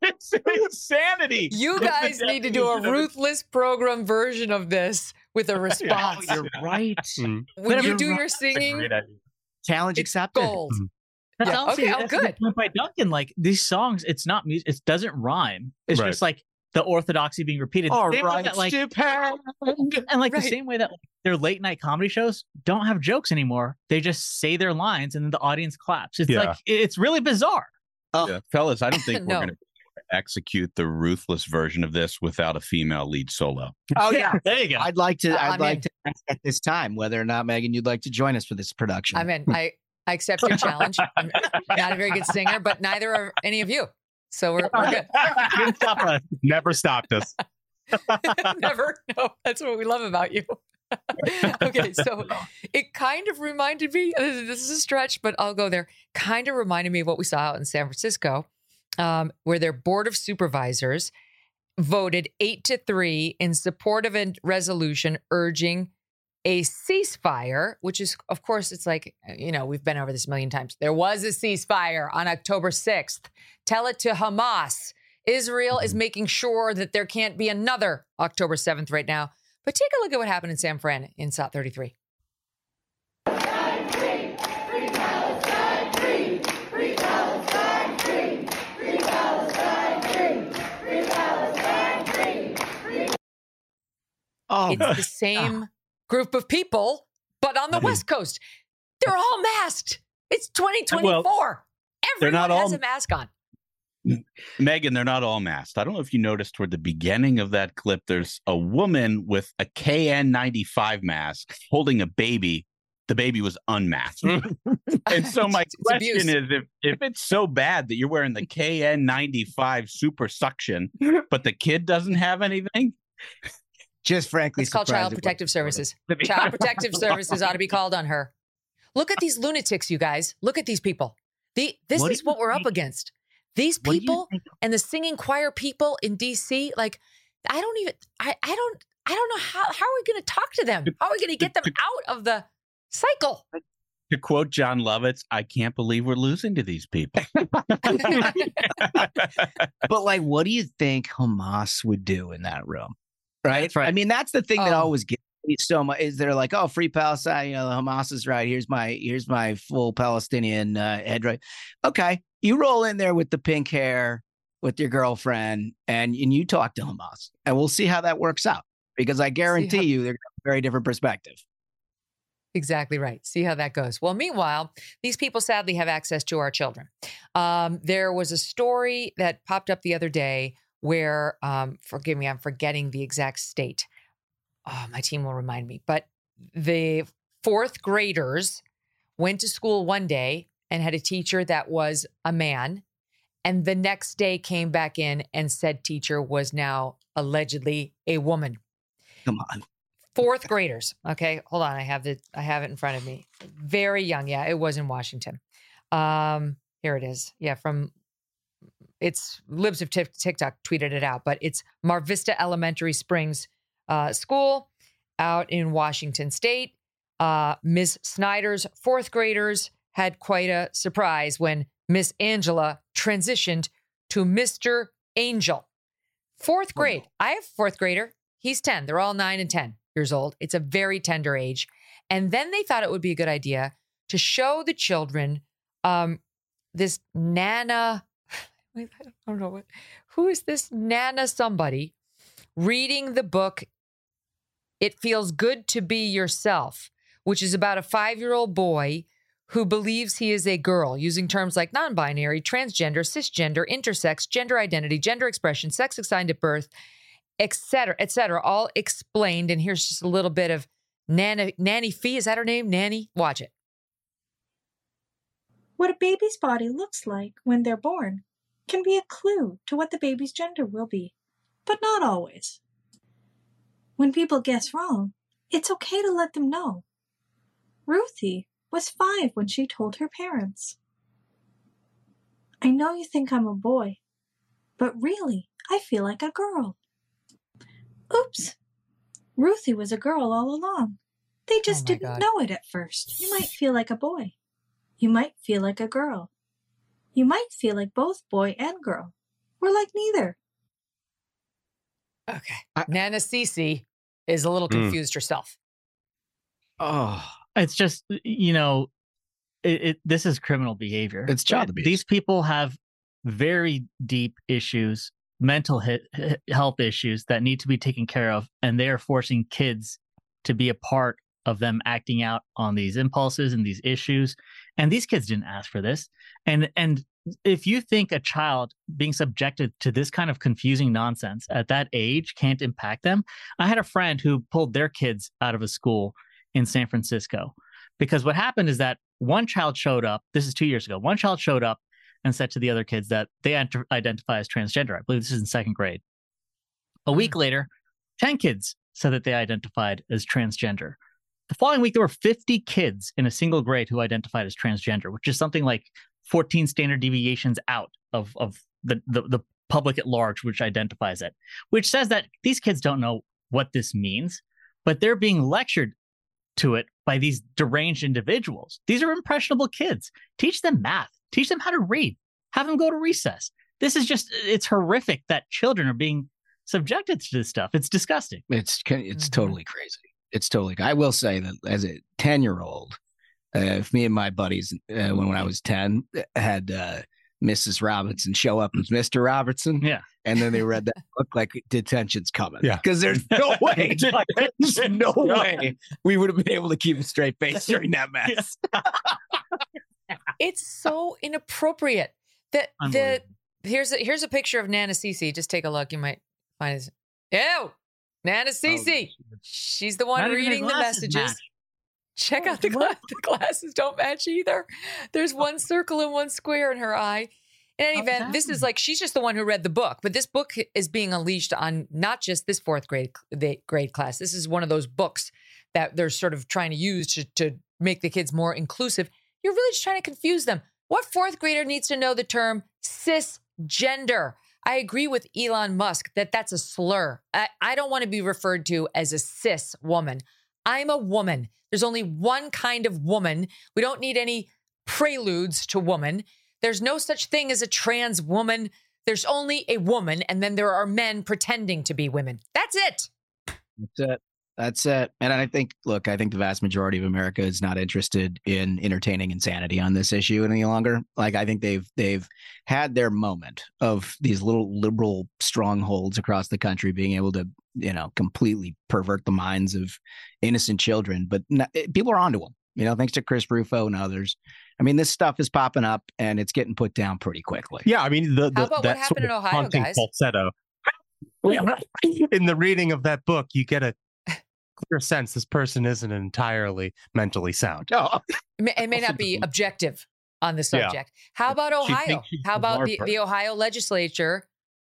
Speaker 7: It's insanity.
Speaker 2: you guys need to do a
Speaker 7: definition of it.
Speaker 2: ruthless program version of this with a response.
Speaker 4: You're right.
Speaker 6: Mm.
Speaker 2: when you do
Speaker 4: right.
Speaker 2: your singing.
Speaker 4: Challenge
Speaker 2: it's
Speaker 4: accepted.
Speaker 2: gold.
Speaker 5: That's
Speaker 2: Yeah,
Speaker 5: also
Speaker 2: okay, oh,
Speaker 5: that's a
Speaker 2: good.
Speaker 5: point by Duncan. Like these songs, it's not music. It doesn't rhyme. It's
Speaker 6: Right.
Speaker 5: just like the orthodoxy being repeated.
Speaker 4: All
Speaker 5: Same
Speaker 4: right,
Speaker 5: that, like,
Speaker 4: depend.
Speaker 5: and like
Speaker 2: Right.
Speaker 5: the same way that like, their late night comedy shows don't have jokes anymore. They just say their lines and then the audience claps. It's
Speaker 6: Yeah.
Speaker 5: like it's really bizarre. Oh.
Speaker 7: Yeah. Fellas, I don't think we're going to execute the ruthless version of this without a female lead solo.
Speaker 4: Oh yeah.
Speaker 5: there you go.
Speaker 4: I'd like to. I'd
Speaker 2: I'm
Speaker 4: like
Speaker 2: in.
Speaker 4: to ask at this time whether or not Megyn, you'd like to join us for this production.
Speaker 2: I'm in. I, I accept your challenge. I'm not a very good singer, but neither are any of you. So we're, we're good.
Speaker 5: Didn't stop us.
Speaker 6: Never stopped us.
Speaker 2: Never. No, that's what we love about you. okay, so it kind of reminded me. This is a stretch, but I'll go there. Kind of reminded me of what we saw out in San Francisco, um, where their board of supervisors voted eight to three in support of a resolution urging a ceasefire, which is, of course, it's like, you know, we've been over this a million times. There was a ceasefire on October 6th. Tell it to Hamas. Israel is making sure that there can't be another October 7th right now. But take a look at what happened in San Fran in SOT 33.
Speaker 4: oh,
Speaker 2: It's the same ah. group of people, but on the mm-hmm. West Coast. They're all masked. It's 2024.
Speaker 7: they're
Speaker 2: Everyone
Speaker 7: not
Speaker 2: has
Speaker 7: all-
Speaker 2: a mask on.
Speaker 7: Megyn, they're not all masked. I don't know if you noticed toward the beginning of that clip, there's a woman with a KN95 mask holding a baby. The baby was unmasked. and so my
Speaker 2: It's abuse.
Speaker 7: question is if, if it's so bad that you're wearing the KN95 super suction, but the kid doesn't have anything,
Speaker 4: just frankly,
Speaker 2: It's called Child Protective Services. Child Protective Services ought to be called on her. Look at these lunatics, you guys. Look at these people. The, this
Speaker 5: What do
Speaker 2: is what we're up against. These
Speaker 5: What do you
Speaker 2: people and the singing choir people in DC, like, I don't even, I, I don't, I don't know how, how are we going to talk to them? How are we going to get them out of the cycle?
Speaker 7: to quote Jon Lovitz, I can't believe we're losing to these people.
Speaker 4: But like, what do you think Hamas would do in that room? Right.
Speaker 5: Right.
Speaker 4: I mean, that's the thing that
Speaker 2: Oh.
Speaker 4: always gets me so much is they're like, oh, free Palestine. You know, the Hamas is right. Here's my here's my full Palestinian uh, head right. Okay, you roll in there with the pink hair with your girlfriend, and and you talk to Hamas, and we'll see how that works out. Because I guarantee
Speaker 2: how-
Speaker 4: you, they're a very different perspective.
Speaker 2: Exactly right. See how that goes. Well, meanwhile, these people sadly have access to our children. Um, there was a story that popped up the other day where, um, forgive me, I'm forgetting the exact state. Oh, my team will remind me. But the fourth graders went to school one day and had a teacher that was a man. And the next day came back in and said teacher was now allegedly a woman.
Speaker 4: Come on.
Speaker 2: fourth graders. Okay, hold on. I have it. I have it in front of me. Very young. Yeah, it was in Washington. Um, here it is. Yeah, from it's Libs of TikTok tweeted it out, but it's Mar Vista Elementary Springs uh, School out in Washington State. Uh, Ms. Snyder's fourth graders had quite a surprise when Miss Angela transitioned to Mr. Angel. Fourth grade. I have fourth grader. He's 10. They're all nine and 10 years old. It's a very tender age. And then they thought it would be a good idea to show the children um, this Nana. I don't know what. Who is this Nana somebody reading the book It Feels Good to Be Yourself, which is about a five year old boy who believes he is a girl, using terms like non binary, transgender, cisgender, intersex, gender identity, gender expression, sex assigned at birth, et cetera, et cetera, all explained. And here's just a little bit of Nana, Nanny Fee. Is that her name? Nanny? Watch it.
Speaker 33: What a baby's body looks like when they're born can be a clue to what the baby's gender will be, but not always. When people guess wrong, it's okay to let them know. Ruthie was five when she told her parents. I know you think I'm a boy, but really, I feel like a girl. Oops. Ruthie was a girl all along. They just
Speaker 2: my
Speaker 33: didn't
Speaker 2: God.
Speaker 33: know it at first. You might feel like a boy. You might feel like a girl. You might feel like both boy and girl, or like neither.
Speaker 2: Okay. Nana Cece is a little
Speaker 5: Mm.
Speaker 2: confused herself.
Speaker 5: Oh, it's just you know, it, it this is criminal behavior.
Speaker 4: It's child abuse.
Speaker 5: These people have very deep issues, mental hit, health issues that need to be taken care of, and they are forcing kids to be a part of them acting out on these impulses and these issues. And these kids didn't ask for this. And and if you think a child being subjected to this kind of confusing nonsense at that age can't impact them, I had a friend who pulled their kids out of a school in San Francisco because what happened is that one child showed up. This is two years ago. One child showed up and said to the other kids that they ent- identify as transgender. I believe this is in second grade. A week hmm. later, 10 kids said that they identified as transgender. The following week, there were 50 kids in a single grade who identified as transgender, which is something like 14 standard deviations out of, of the, the, the public at large, which identifies it, which says that these kids don't know what this means, but they're being lectured to it by these deranged individuals. These are impressionable kids. Teach them math, teach them how to read, have them go to recess. This is just, it's horrific that children are being subjected to this stuff. It's disgusting.
Speaker 4: It's it's totally crazy. It's totally. I will say that as a ten year old, uh, if me and my buddies uh, when when I was ten had uh, Mrs. Robinson show up as Mr. Robertson,
Speaker 5: yeah,
Speaker 4: and then they read that book, like detention's coming,
Speaker 6: Yeah.
Speaker 4: because there's no way, there's no way we would have been able to keep a straight face during that mess.
Speaker 2: It's so inappropriate that the here's a, here's a picture of Nana Cece. Just take a look. You might find it. Ew, Nana oh, Cece. She's the one
Speaker 5: Not
Speaker 2: reading the messages.
Speaker 5: match.
Speaker 2: Check out the, gla- the glasses don't match either. There's one circle and one square in her eye. In any event, this is like she's just the one who read the book, but this book is being unleashed on not just this fourth grade grade class. This is one of those books that they're sort of trying to use to, to make the kids more inclusive. You're really just trying to confuse them. What fourth grader needs to know the term cisgender? I agree with Elon Musk that that's a slur. I, I don't want to be referred to as a cis woman. I'm a woman. There's only one kind of woman. We don't need any preludes to woman. There's no such thing as a trans woman. There's only a woman, and then there are men pretending to be women. That's it.
Speaker 4: That's it. That's it. And I think, look, I think the vast majority of America is not interested in entertaining insanity on this issue any longer. Like, I think they've they've had their moment of these little liberal strongholds across the country being able to, you know, completely pervert the minds of innocent children. But n- eh, people are onto them. You know, thanks to Chris Rufo and others. I mean, this stuff is popping up and it's getting put down pretty quickly.
Speaker 6: Yeah, I mean the, the
Speaker 2: How about what
Speaker 6: that
Speaker 2: happened
Speaker 6: sort
Speaker 2: in
Speaker 6: of
Speaker 2: Ohio,
Speaker 6: haunting
Speaker 2: guys?
Speaker 6: falsetto. in the reading of that book, you get a clear sense this person isn't entirely mentally sound. Oh,
Speaker 2: It may, it may not be objective on the
Speaker 6: Yeah.
Speaker 2: subject. How about Ohio? How about the, the Ohio legislature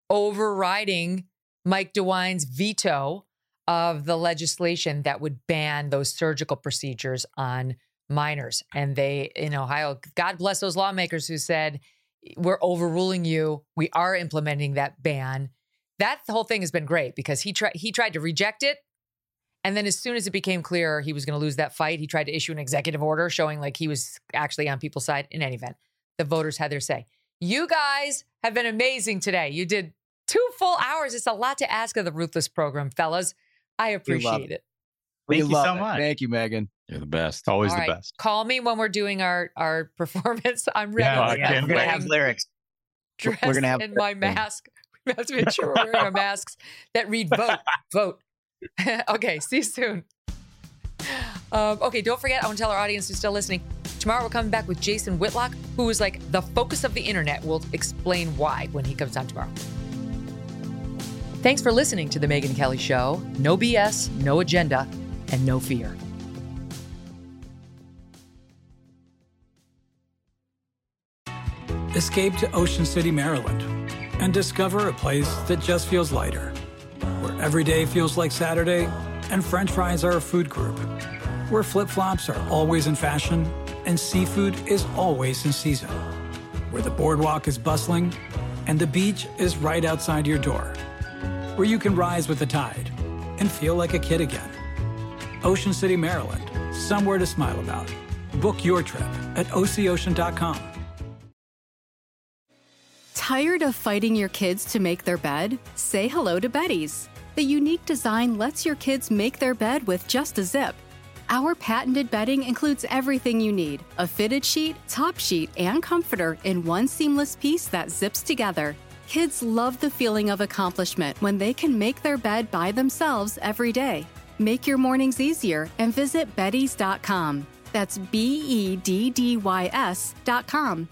Speaker 2: overriding Mike DeWine's veto of the legislation that would ban those surgical procedures on minors. And they, in Ohio, God bless those lawmakers who said, we're overruling you. We are implementing that ban. That whole thing has been great because he tried he tried to reject it. And then as soon as it became clear he was going to lose that fight, he tried to issue an executive order showing like he was actually on people's side. In any event, the voters had their say. You guys have been amazing today. You did full hours. It's a lot to ask of the Ruthless program, fellas. I appreciate it.
Speaker 4: We
Speaker 5: Thank you
Speaker 4: love
Speaker 5: so
Speaker 4: it.
Speaker 5: much.
Speaker 4: Thank you, Megyn.
Speaker 7: You're the best.
Speaker 6: Always
Speaker 2: All
Speaker 6: the
Speaker 2: right,
Speaker 6: best.
Speaker 2: Call me when we're doing our our performance. I'm ready.
Speaker 6: Yeah,
Speaker 2: I'm
Speaker 6: yeah,
Speaker 4: We're gonna have lyrics.
Speaker 2: dressed
Speaker 4: We're gonna have
Speaker 2: in my mask. We have to make sure we're wearing our masks that read vote, vote. okay, see you soon. Um, okay, don't forget, I want to tell our audience who's still listening. Tomorrow we're coming back with Jason Whitlock, who is like the focus of the internet. We'll explain why when he comes on tomorrow. Thanks for listening to The Megyn Kelly Show. No BS, no agenda, and no fear.
Speaker 34: Escape to Ocean City, Maryland, and discover a place that just feels lighter, where every day feels like Saturday and French fries are a food group, where flip flops are always in fashion and seafood is always in season, where the boardwalk is bustling and the beach is right outside your door, where you can rise with the tide and feel like a kid again. Ocean City, Maryland, somewhere to smile about. Book your trip at ococean.com.
Speaker 1: Tired of fighting your kids to make their bed? Say hello to Beddy's. The unique design lets your kids make their bed with just a zip. Our patented bedding includes everything you need a fitted sheet, top sheet, and comforter in one seamless piece that zips together. Kids love the feeling of accomplishment when they can make their bed by themselves every day. Make your mornings easier and visit Beddy's.com. That's B E D D Y S.com.